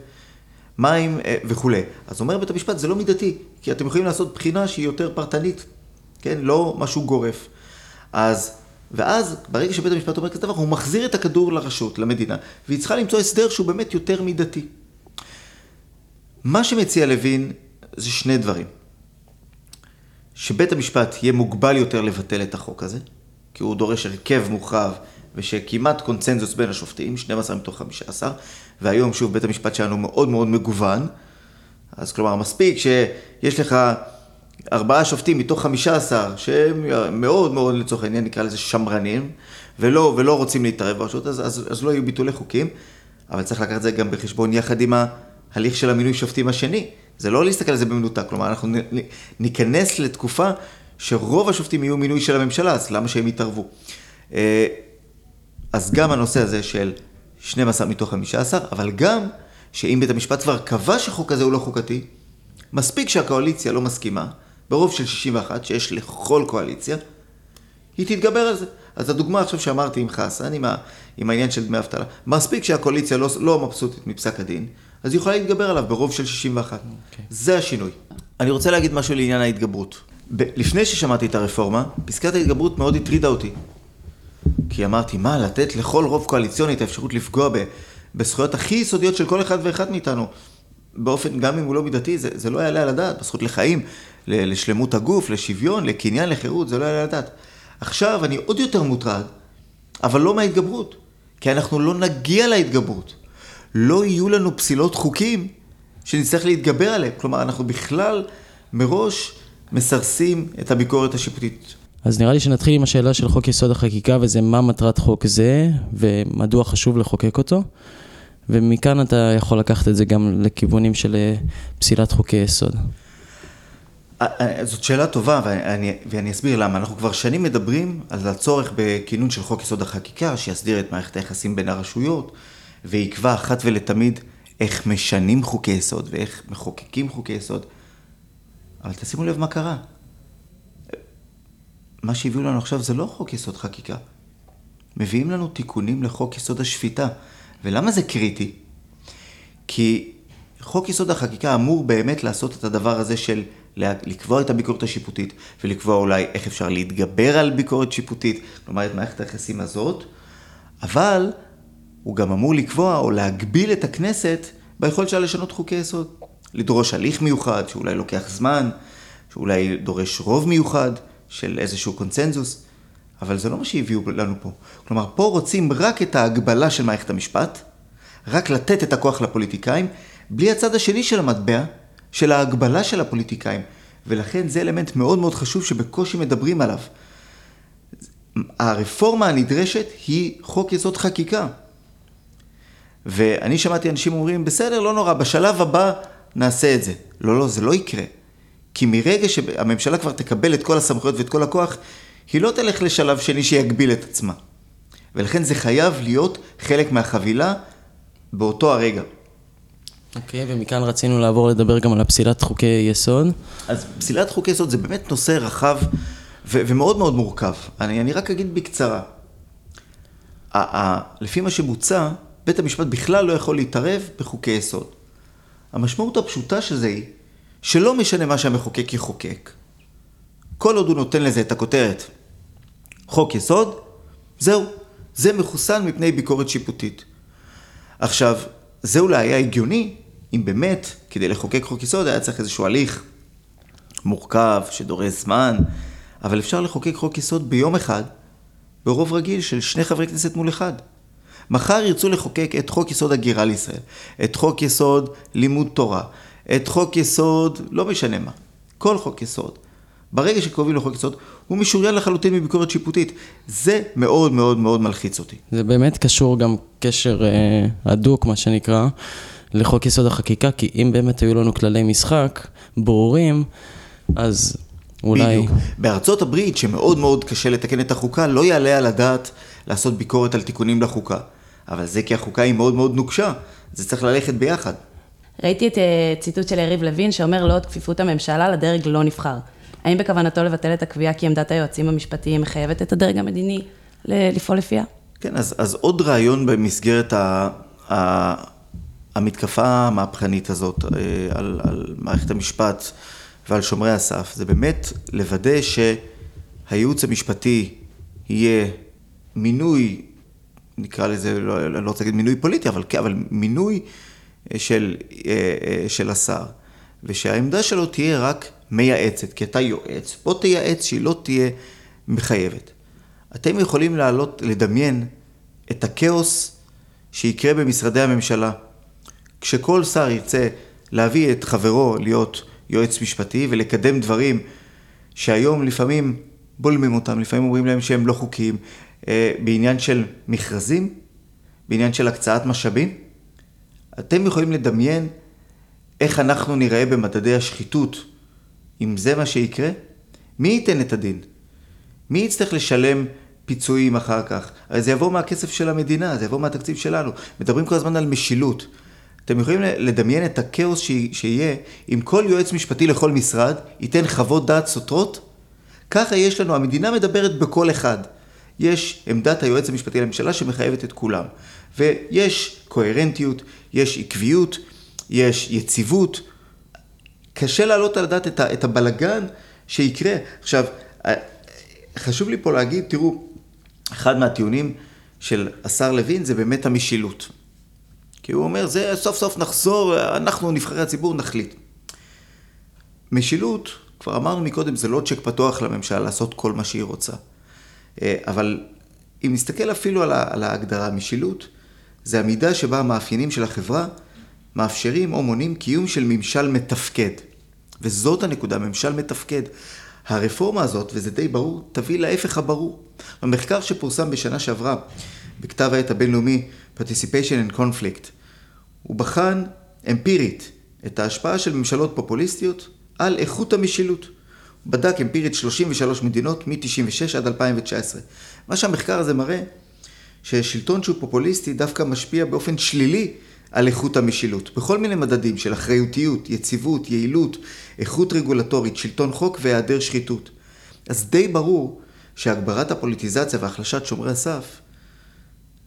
מים אה, וכולי. אז אומר בית המשפט, זה לא מידתי, כי אתם יכולים לעשות בחינה שהיא יותר פרטנית, כן? לא משהו גורף. אז, ואז, ברגע שבית המשפט אומר כזה דבר, הוא מחזיר את הכדור לרשות, למדינה, והיא צריכה למצוא הסדר שהוא באמת יותר מידתי. מה שמציע לוין זה שני דברים. שבית המשפט יהיה מוגבל יותר לבטל את החוק הזה, כי הוא דורש הרכב מורחב ושכמעט קונצנזוס בין השופטים, 12 מתוך 15, והיום שוב בית המשפט שלנו מאוד מאוד מגוון, אז כלומר מספיק שיש לך ארבעה שופטים מתוך 15 שהם מאוד מאוד לצורך העניין נקרא לזה שמרנים, ולא, ולא רוצים להתערב ברשות, אז, אז, אז לא יהיו ביטולי חוקים, אבל צריך לקחת את זה גם בחשבון יחד עם ההליך של המינוי שופטים השני. זה לא להסתכל על זה במנותק, כלומר אנחנו ניכנס לתקופה שרוב השופטים יהיו מינוי של הממשלה, אז למה שהם יתערבו? אה, אז גם הנושא הזה של 12 מתוך 15, אבל גם שאם בית המשפט כבר קבע שחוק הזה הוא לא חוקתי, מספיק שהקואליציה לא מסכימה, ברוב של 61 שיש לכל קואליציה, היא תתגבר על זה. אז הדוגמה עכשיו שאמרתי עם חסן, עם, ה, עם העניין של דמי אבטלה, מספיק שהקואליציה לא, לא מבסוטית מפסק הדין, אז היא יכולה להתגבר עליו ברוב של 61. Okay. אוקיי. זה השינוי. אני רוצה להגיד משהו לעניין ההתגברות. ב- לפני ששמעתי את הרפורמה, פסקת ההתגברות מאוד הטרידה אותי. כי אמרתי, מה, לתת לכל רוב קואליציוני את האפשרות לפגוע ב- בזכויות הכי יסודיות של כל אחד ואחד מאיתנו. באופן, גם אם הוא לא מידתי, זה, זה לא יעלה על הדעת. בזכות לחיים, לשלמות הגוף, לשוויון, לקניין, לחירות, זה לא יעלה על הדעת. עכשיו אני עוד יותר מוטרד, אבל לא מההתגברות. כי אנחנו לא נגיע להתגברות. לא יהיו לנו פסילות חוקים שנצטרך להתגבר עליהם. כלומר, אנחנו בכלל מראש מסרסים את הביקורת השיפוטית. אז נראה לי שנתחיל עם השאלה של חוק יסוד החקיקה, וזה מה מטרת חוק זה, ומדוע חשוב לחוקק אותו. ומכאן אתה יכול לקחת את זה גם לכיוונים של אה, פסילת חוקי יסוד. אה, אה, זאת שאלה טובה, ואני, ואני אסביר למה. אנחנו כבר שנים מדברים על הצורך בכינון של חוק יסוד החקיקה, שיסדיר את מערכת היחסים בין הרשויות, ויקבע אחת ולתמיד איך משנים חוקי יסוד ואיך מחוקקים חוקי יסוד. אבל תשימו לב מה קרה. מה שהביאו לנו עכשיו זה לא חוק יסוד חקיקה. מביאים לנו תיקונים לחוק יסוד השפיטה. ולמה זה קריטי? כי חוק יסוד החקיקה אמור באמת לעשות את הדבר הזה של לקבוע את הביקורת השיפוטית ולקבוע אולי איך אפשר להתגבר על ביקורת שיפוטית, כלומר את מערכת היחסים הזאת, אבל הוא גם אמור לקבוע או להגביל את הכנסת ביכולת שלה לשנות חוקי יסוד. לדרוש הליך מיוחד, שאולי לוקח זמן, שאולי דורש רוב מיוחד של איזשהו קונצנזוס, אבל זה לא מה שהביאו לנו פה. כלומר, פה רוצים רק את ההגבלה של מערכת המשפט, רק לתת את הכוח לפוליטיקאים, בלי הצד השני של המטבע, של ההגבלה של הפוליטיקאים. ולכן זה אלמנט מאוד מאוד חשוב שבקושי מדברים עליו. הרפורמה הנדרשת היא חוק יסוד חקיקה. ואני שמעתי אנשים אומרים, בסדר, לא נורא, בשלב הבא נעשה את זה. לא, לא, זה לא יקרה. כי מרגע שהממשלה כבר תקבל את כל הסמכויות ואת כל הכוח, היא לא תלך לשלב שני שיגביל את עצמה. ולכן זה חייב להיות חלק מהחבילה באותו הרגע. אוקיי, okay, ומכאן רצינו לעבור לדבר גם על הפסילת חוקי יסוד. אז פסילת חוקי יסוד זה באמת נושא רחב ו- ומאוד מאוד מורכב. אני, אני רק אגיד בקצרה. לפי מה שבוצע, בית המשפט בכלל לא יכול להתערב בחוקי יסוד. המשמעות הפשוטה של זה היא שלא משנה מה שהמחוקק יחוקק, כל עוד הוא נותן לזה את הכותרת חוק יסוד, זהו, זה מחוסן מפני ביקורת שיפוטית. עכשיו, זה אולי היה הגיוני אם באמת, כדי לחוקק חוק יסוד היה צריך איזשהו הליך מורכב, שדורש זמן, אבל אפשר לחוקק חוק יסוד ביום אחד, ברוב רגיל של שני חברי כנסת מול אחד. מחר ירצו לחוקק את חוק יסוד הגירה לישראל, את חוק יסוד לימוד תורה, את חוק יסוד, לא משנה מה, כל חוק יסוד. ברגע שקרובים לחוק יסוד, הוא משוריין לחלוטין מביקורת שיפוטית. זה מאוד מאוד מאוד מלחיץ אותי. זה באמת קשור גם קשר אה, הדוק, מה שנקרא, לחוק יסוד החקיקה, כי אם באמת היו לנו כללי משחק ברורים, אז אולי... בדיוק. בארצות הברית, שמאוד מאוד קשה לתקן את החוקה, לא יעלה על הדעת לעשות ביקורת על תיקונים לחוקה. אבל זה כי החוקה היא מאוד מאוד נוקשה, זה צריך ללכת ביחד. ראיתי את אה, ציטוט של יריב לוין שאומר לא עוד כפיפות הממשלה לדרג לא נבחר. האם בכוונתו לבטל את הקביעה כי עמדת היועצים המשפטיים מחייבת את הדרג המדיני לפעול לפיה? כן, אז, אז עוד רעיון במסגרת ה, ה, המתקפה המהפכנית הזאת אה, על, על מערכת המשפט ועל שומרי הסף, זה באמת לוודא שהייעוץ המשפטי יהיה מינוי, נקרא לזה, לא, אני לא רוצה להגיד מינוי פוליטי, אבל, אבל מינוי של, אה, של השר, ושהעמדה שלו תהיה רק מייעצת, כי אתה יועץ, בוא תייעץ שהיא לא תהיה מחייבת. אתם יכולים לעלות, לדמיין את הכאוס שיקרה במשרדי הממשלה. כשכל שר ירצה להביא את חברו להיות יועץ משפטי ולקדם דברים שהיום לפעמים בולמים אותם, לפעמים אומרים להם שהם לא חוקיים, אה, בעניין של מכרזים, בעניין של הקצאת משאבים, אתם יכולים לדמיין איך אנחנו נראה במדדי השחיתות, אם זה מה שיקרה? מי ייתן את הדין? מי יצטרך לשלם פיצויים אחר כך? הרי זה יבוא מהכסף של המדינה, זה יבוא מהתקציב שלנו. מדברים כל הזמן על משילות. אתם יכולים לדמיין את הכאוס שיהיה אם כל יועץ משפטי לכל משרד ייתן חוות דעת סותרות? ככה יש לנו, המדינה מדברת בקול אחד. יש עמדת היועץ המשפטי לממשלה שמחייבת את כולם. ויש קוהרנטיות, יש עקביות, יש יציבות. קשה להעלות על הדעת את הבלגן שיקרה. עכשיו, חשוב לי פה להגיד, תראו, אחד מהטיעונים של השר לוין זה באמת המשילות. כי הוא אומר, זה סוף סוף נחזור, אנחנו נבחרי הציבור נחליט. משילות, כבר אמרנו מקודם, זה לא צ'ק פתוח לממשלה לעשות כל מה שהיא רוצה. אה, אבל אם נסתכל אפילו על ההגדרה, משילות, זה המידה שבה המאפיינים של החברה מאפשרים או מונעים קיום של ממשל מתפקד. וזאת הנקודה, ממשל מתפקד. הרפורמה הזאת, וזה די ברור, תביא להפך הברור. המחקר שפורסם בשנה שעברה בכתב העת הבינלאומי Participation and Conflict, הוא בחן אמפירית את ההשפעה של ממשלות פופוליסטיות על איכות המשילות. בדק אמפירית 33 מדינות מ-96 עד 2019. מה שהמחקר הזה מראה, ששלטון שהוא פופוליסטי דווקא משפיע באופן שלילי על איכות המשילות, בכל מיני מדדים של אחריותיות, יציבות, יעילות, איכות רגולטורית, שלטון חוק והיעדר שחיתות. אז די ברור שהגברת הפוליטיזציה והחלשת שומרי הסף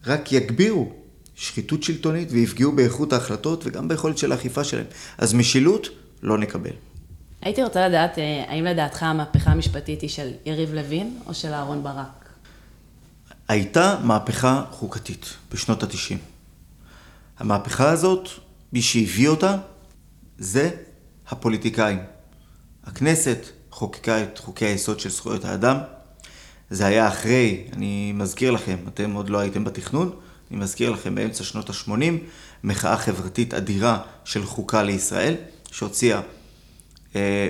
רק יגבירו שחיתות שלטונית ויפגעו באיכות ההחלטות וגם ביכולת של האכיפה שלהם. אז משילות לא נקבל. הייתי רוצה לדעת, אה, האם לדעתך המהפכה המשפטית היא של יריב לוין או של אהרן ברק? הייתה מהפכה חוקתית בשנות התשעים. המהפכה הזאת, מי שהביא אותה, זה הפוליטיקאים. הכנסת חוקקה את חוקי היסוד של זכויות האדם. זה היה אחרי, אני מזכיר לכם, אתם עוד לא הייתם בתכנון, אני מזכיר לכם באמצע שנות ה-80, מחאה חברתית אדירה של חוקה לישראל, שהוציאה אה,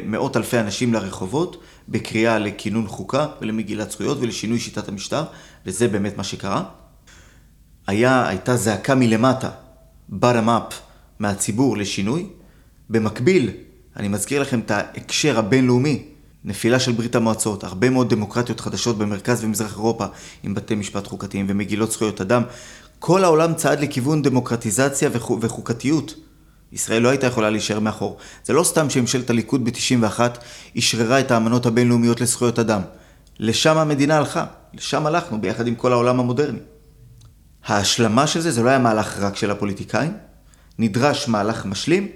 מאות אלפי אנשים לרחובות בקריאה לכינון חוקה ולמגילת זכויות ולשינוי שיטת המשטר, וזה באמת מה שקרה. היה, הייתה זעקה מלמטה bottom up מהציבור לשינוי. במקביל, אני מזכיר לכם את ההקשר הבינלאומי, נפילה של ברית המועצות, הרבה מאוד דמוקרטיות חדשות במרכז ומזרח אירופה עם בתי משפט חוקתיים ומגילות זכויות אדם. כל העולם צעד לכיוון דמוקרטיזציה וחוק, וחוקתיות. ישראל לא הייתה יכולה להישאר מאחור. זה לא סתם שממשלת הליכוד ב-91 אשררה את האמנות הבינלאומיות לזכויות אדם. לשם המדינה הלכה, לשם הלכנו ביחד עם כל העולם המודרני. ההשלמה של זה, זה לא היה מהלך רק של הפוליטיקאים, נדרש מהלך משלים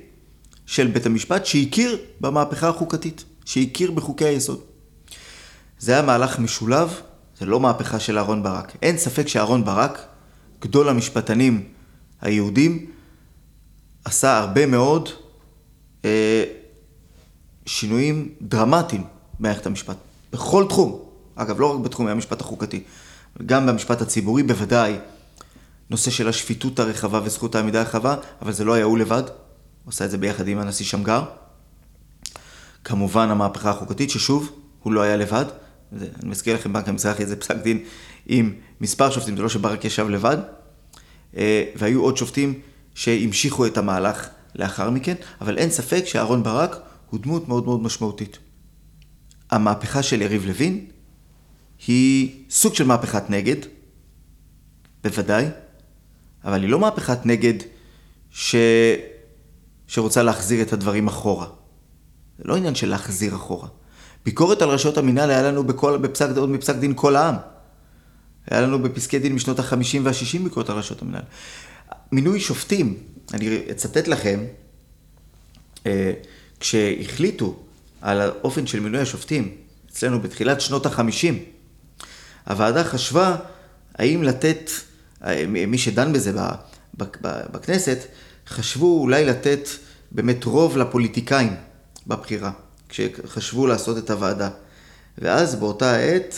של בית המשפט שהכיר במהפכה החוקתית, שהכיר בחוקי היסוד. זה היה מהלך משולב, זה לא מהפכה של אהרן ברק. אין ספק שאהרן ברק, גדול המשפטנים היהודים, עשה הרבה מאוד אה, שינויים דרמטיים במערכת המשפט, בכל תחום. אגב, לא רק בתחומי המשפט החוקתי, גם במשפט הציבורי בוודאי. נושא של השפיטות הרחבה וזכות העמידה הרחבה, אבל זה לא היה הוא לבד, הוא עשה את זה ביחד עם הנשיא שמגר. כמובן המהפכה החוקתית, ששוב, הוא לא היה לבד. זה, אני מזכיר לכם, בנק המזרחי זה פסק דין עם מספר שופטים, זה לא שברק ישב לבד. אה, והיו עוד שופטים שהמשיכו את המהלך לאחר מכן, אבל אין ספק שאהרן ברק הוא דמות מאוד מאוד משמעותית. המהפכה של יריב לוין היא סוג של מהפכת נגד, בוודאי, אבל היא לא מהפכת נגד ש... שרוצה להחזיר את הדברים אחורה. זה לא עניין של להחזיר אחורה. ביקורת על רשויות המינהל היה לנו בכל, בפסק, עוד מפסק דין כל העם. היה לנו בפסקי דין משנות ה-50 וה-60 ביקורת על רשויות המינהל. מינוי שופטים, אני אצטט לכם, אה, כשהחליטו על האופן של מינוי השופטים, אצלנו בתחילת שנות ה-50, הוועדה חשבה האם לתת, אה, מי שדן בזה בכנסת, חשבו אולי לתת באמת רוב לפוליטיקאים בבחירה, כשחשבו לעשות את הוועדה. ואז באותה עת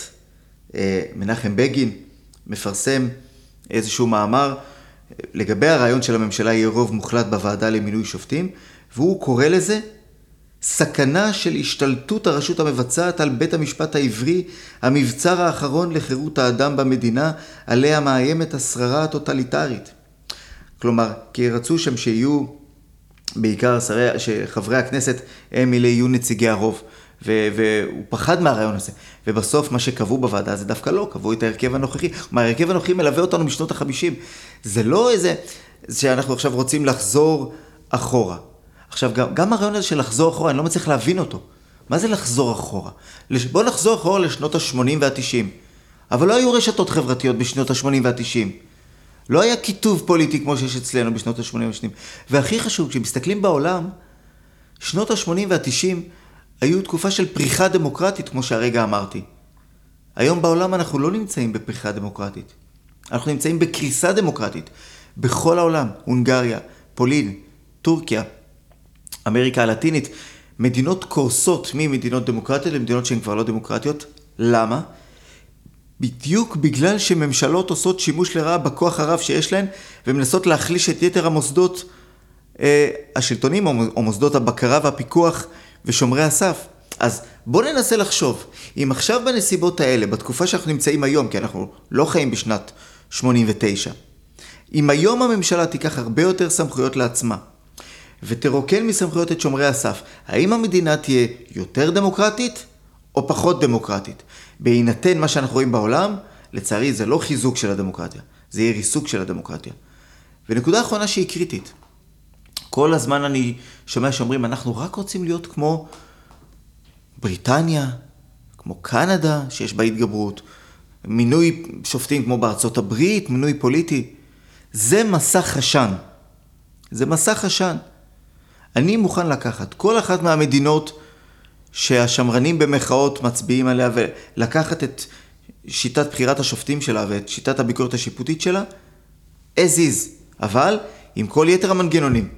אה, מנחם בגין מפרסם איזשהו מאמר לגבי הרעיון של הממשלה יהיה רוב מוחלט בוועדה למינוי שופטים, והוא קורא לזה סכנה של השתלטות הרשות המבצעת על בית המשפט העברי, המבצר האחרון לחירות האדם במדינה, עליה מאיימת השררה הטוטליטרית. כלומר, כי רצו שם שיהיו בעיקר שרי, שחברי הכנסת הם אלה יהיו נציגי הרוב. והוא פחד מהרעיון הזה. ובסוף מה שקבעו בוועדה זה דווקא לא, קבעו את ההרכב הנוכחי. כלומר, ההרכב הנוכחי מלווה אותנו משנות החמישים. זה לא איזה, שאנחנו עכשיו רוצים לחזור אחורה. עכשיו, גם, גם הרעיון הזה של לחזור אחורה, אני לא מצליח להבין אותו. מה זה לחזור אחורה? בואו נחזור אחורה לשנות ה-80 וה-90. אבל לא היו רשתות חברתיות בשנות ה-80 וה-90. לא היה קיטוב פוליטי כמו שיש אצלנו בשנות ה-80 וה-90. והכי חשוב, כשמסתכלים בעולם, שנות ה-80 וה-90 היו תקופה של פריחה דמוקרטית, כמו שהרגע אמרתי. היום בעולם אנחנו לא נמצאים בפריחה דמוקרטית. אנחנו נמצאים בקריסה דמוקרטית. בכל העולם, הונגריה, פולין, טורקיה, אמריקה הלטינית, מדינות קורסות ממדינות דמוקרטיות למדינות שהן כבר לא דמוקרטיות. למה? בדיוק בגלל שממשלות עושות שימוש לרעה בכוח הרב שיש להן ומנסות להחליש את יתר המוסדות אה, השלטונים או מוסדות הבקרה והפיקוח ושומרי הסף. אז בואו ננסה לחשוב, אם עכשיו בנסיבות האלה, בתקופה שאנחנו נמצאים היום, כי אנחנו לא חיים בשנת 89, אם היום הממשלה תיקח הרבה יותר סמכויות לעצמה, ותרוקן מסמכויות את שומרי הסף, האם המדינה תהיה יותר דמוקרטית או פחות דמוקרטית? בהינתן מה שאנחנו רואים בעולם, לצערי זה לא חיזוק של הדמוקרטיה, זה יהיה ריסוק של הדמוקרטיה. ונקודה אחרונה שהיא קריטית, כל הזמן אני שומע שאומרים, אנחנו רק רוצים להיות כמו בריטניה, כמו קנדה, שיש בה התגברות, מינוי שופטים כמו בארצות הברית, מינוי פוליטי. זה מסך עשן. זה מסך עשן. אני מוכן לקחת כל אחת מהמדינות שהשמרנים במחאות מצביעים עליה ולקחת את שיטת בחירת השופטים שלה ואת שיטת הביקורת השיפוטית שלה as is, אבל עם כל יתר המנגנונים.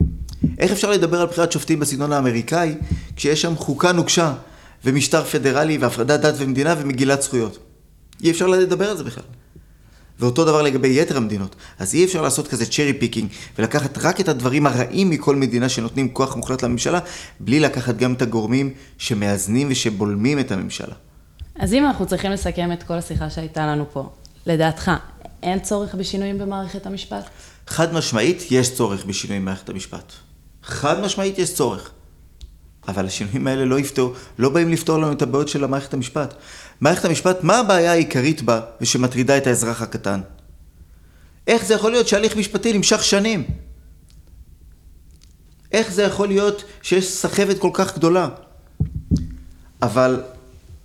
איך אפשר לדבר על בחירת שופטים בסגנון האמריקאי, כשיש שם חוקה נוקשה, ומשטר פדרלי, והפרדת דת ומדינה, ומגילת זכויות? אי אפשר לדבר על זה בכלל. ואותו דבר לגבי יתר המדינות. אז אי אפשר לעשות כזה cherry picking, ולקחת רק את הדברים הרעים מכל מדינה שנותנים כוח מוחלט לממשלה, בלי לקחת גם את הגורמים שמאזנים ושבולמים את הממשלה. אז אם אנחנו צריכים לסכם את כל השיחה שהייתה לנו פה, לדעתך, אין צורך בשינויים במערכת המשפט? חד משמעית, יש צורך בשינויים במערכת המשפט. חד משמעית יש צורך. אבל השינויים האלה לא יפתור, לא באים לפתור לנו את הבעיות של המערכת המשפט. מערכת המשפט, מה הבעיה העיקרית בה ושמטרידה את האזרח הקטן? איך זה יכול להיות שהליך משפטי נמשך שנים? איך זה יכול להיות שיש סחבת כל כך גדולה? אבל,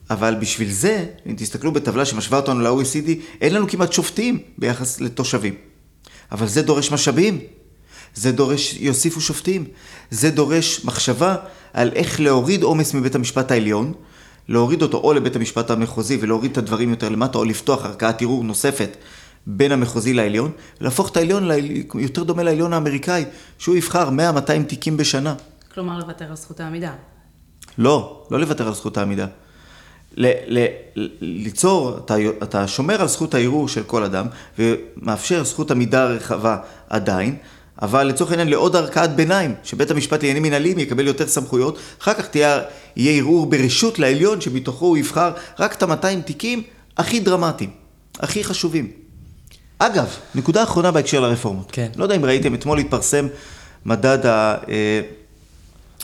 אבל בשביל זה, אם תסתכלו בטבלה שמשווה אותנו ל-OECD, אין לנו כמעט שופטים ביחס לתושבים. אבל זה דורש משאבים. זה דורש, יוסיפו שופטים. זה דורש מחשבה על איך להוריד עומס מבית המשפט העליון, להוריד אותו או לבית המשפט המחוזי ולהוריד את הדברים יותר למטה, או לפתוח ערכאת ערעור נוספת בין המחוזי לעליון, ולהפוך את העליון יותר דומה לעליון האמריקאי, שהוא יבחר 100-200 תיקים בשנה. כלומר, לוותר על זכות העמידה. לא, לא לוותר על זכות העמידה. ל- ל- ליצור, אתה, אתה שומר על זכות הערעור של כל אדם, ומאפשר זכות עמידה רחבה עדיין, אבל לצורך העניין לעוד ערכאת ביניים, שבית המשפט לעניינים מנהליים יקבל יותר סמכויות, אחר כך תהיה, יהיה ערעור ברשות לעליון, שמתוכו הוא יבחר רק את ה-200 תיקים הכי דרמטיים, הכי חשובים. אגב, נקודה אחרונה בהקשר לרפורמות. כן. לא יודע אם ראיתם, אתמול התפרסם מדד, ה, אה,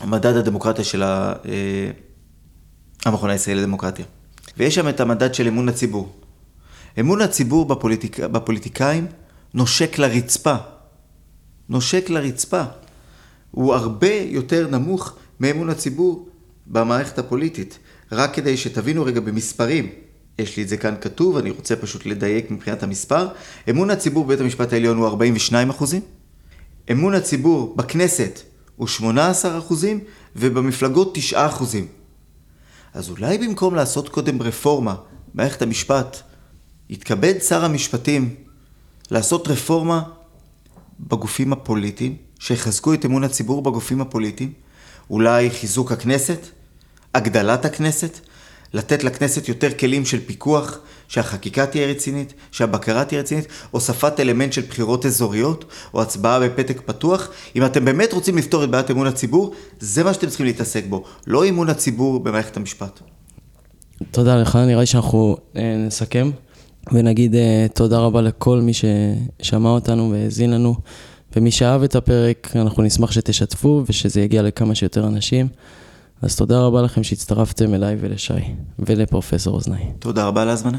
מדד הדמוקרטיה של ה, אה, המכון הישראלי לדמוקרטיה. ויש שם את המדד של אמון הציבור. אמון הציבור בפוליטיק, בפוליטיקאים נושק לרצפה. נושק לרצפה. הוא הרבה יותר נמוך מאמון הציבור במערכת הפוליטית. רק כדי שתבינו רגע במספרים, יש לי את זה כאן כתוב, אני רוצה פשוט לדייק מבחינת המספר. אמון הציבור בבית המשפט העליון הוא 42 אחוזים, אמון הציבור בכנסת הוא 18 אחוזים, ובמפלגות 9 אחוזים. אז אולי במקום לעשות קודם רפורמה במערכת המשפט, יתכבד שר המשפטים לעשות רפורמה בגופים הפוליטיים, שיחזקו את אמון הציבור בגופים הפוליטיים, אולי חיזוק הכנסת, הגדלת הכנסת, לתת לכנסת יותר כלים של פיקוח, שהחקיקה תהיה רצינית, שהבקרה תהיה רצינית, הוספת אלמנט של בחירות אזוריות, או הצבעה בפתק פתוח. אם אתם באמת רוצים לפתור את בעיית אמון הציבור, זה מה שאתם צריכים להתעסק בו, לא אמון הציבור במערכת המשפט. תודה לך, נראה לי שאנחנו אה, נסכם ונגיד אה, תודה רבה לכל מי ששמע אותנו והאזין לנו, ומי שאהב את הפרק, אנחנו נשמח שתשתפו ושזה יגיע לכמה שיותר אנשים. אז תודה רבה לכם שהצטרפתם אליי ולשי ולפרופסור אוזנאי. תודה רבה על ההזמנה.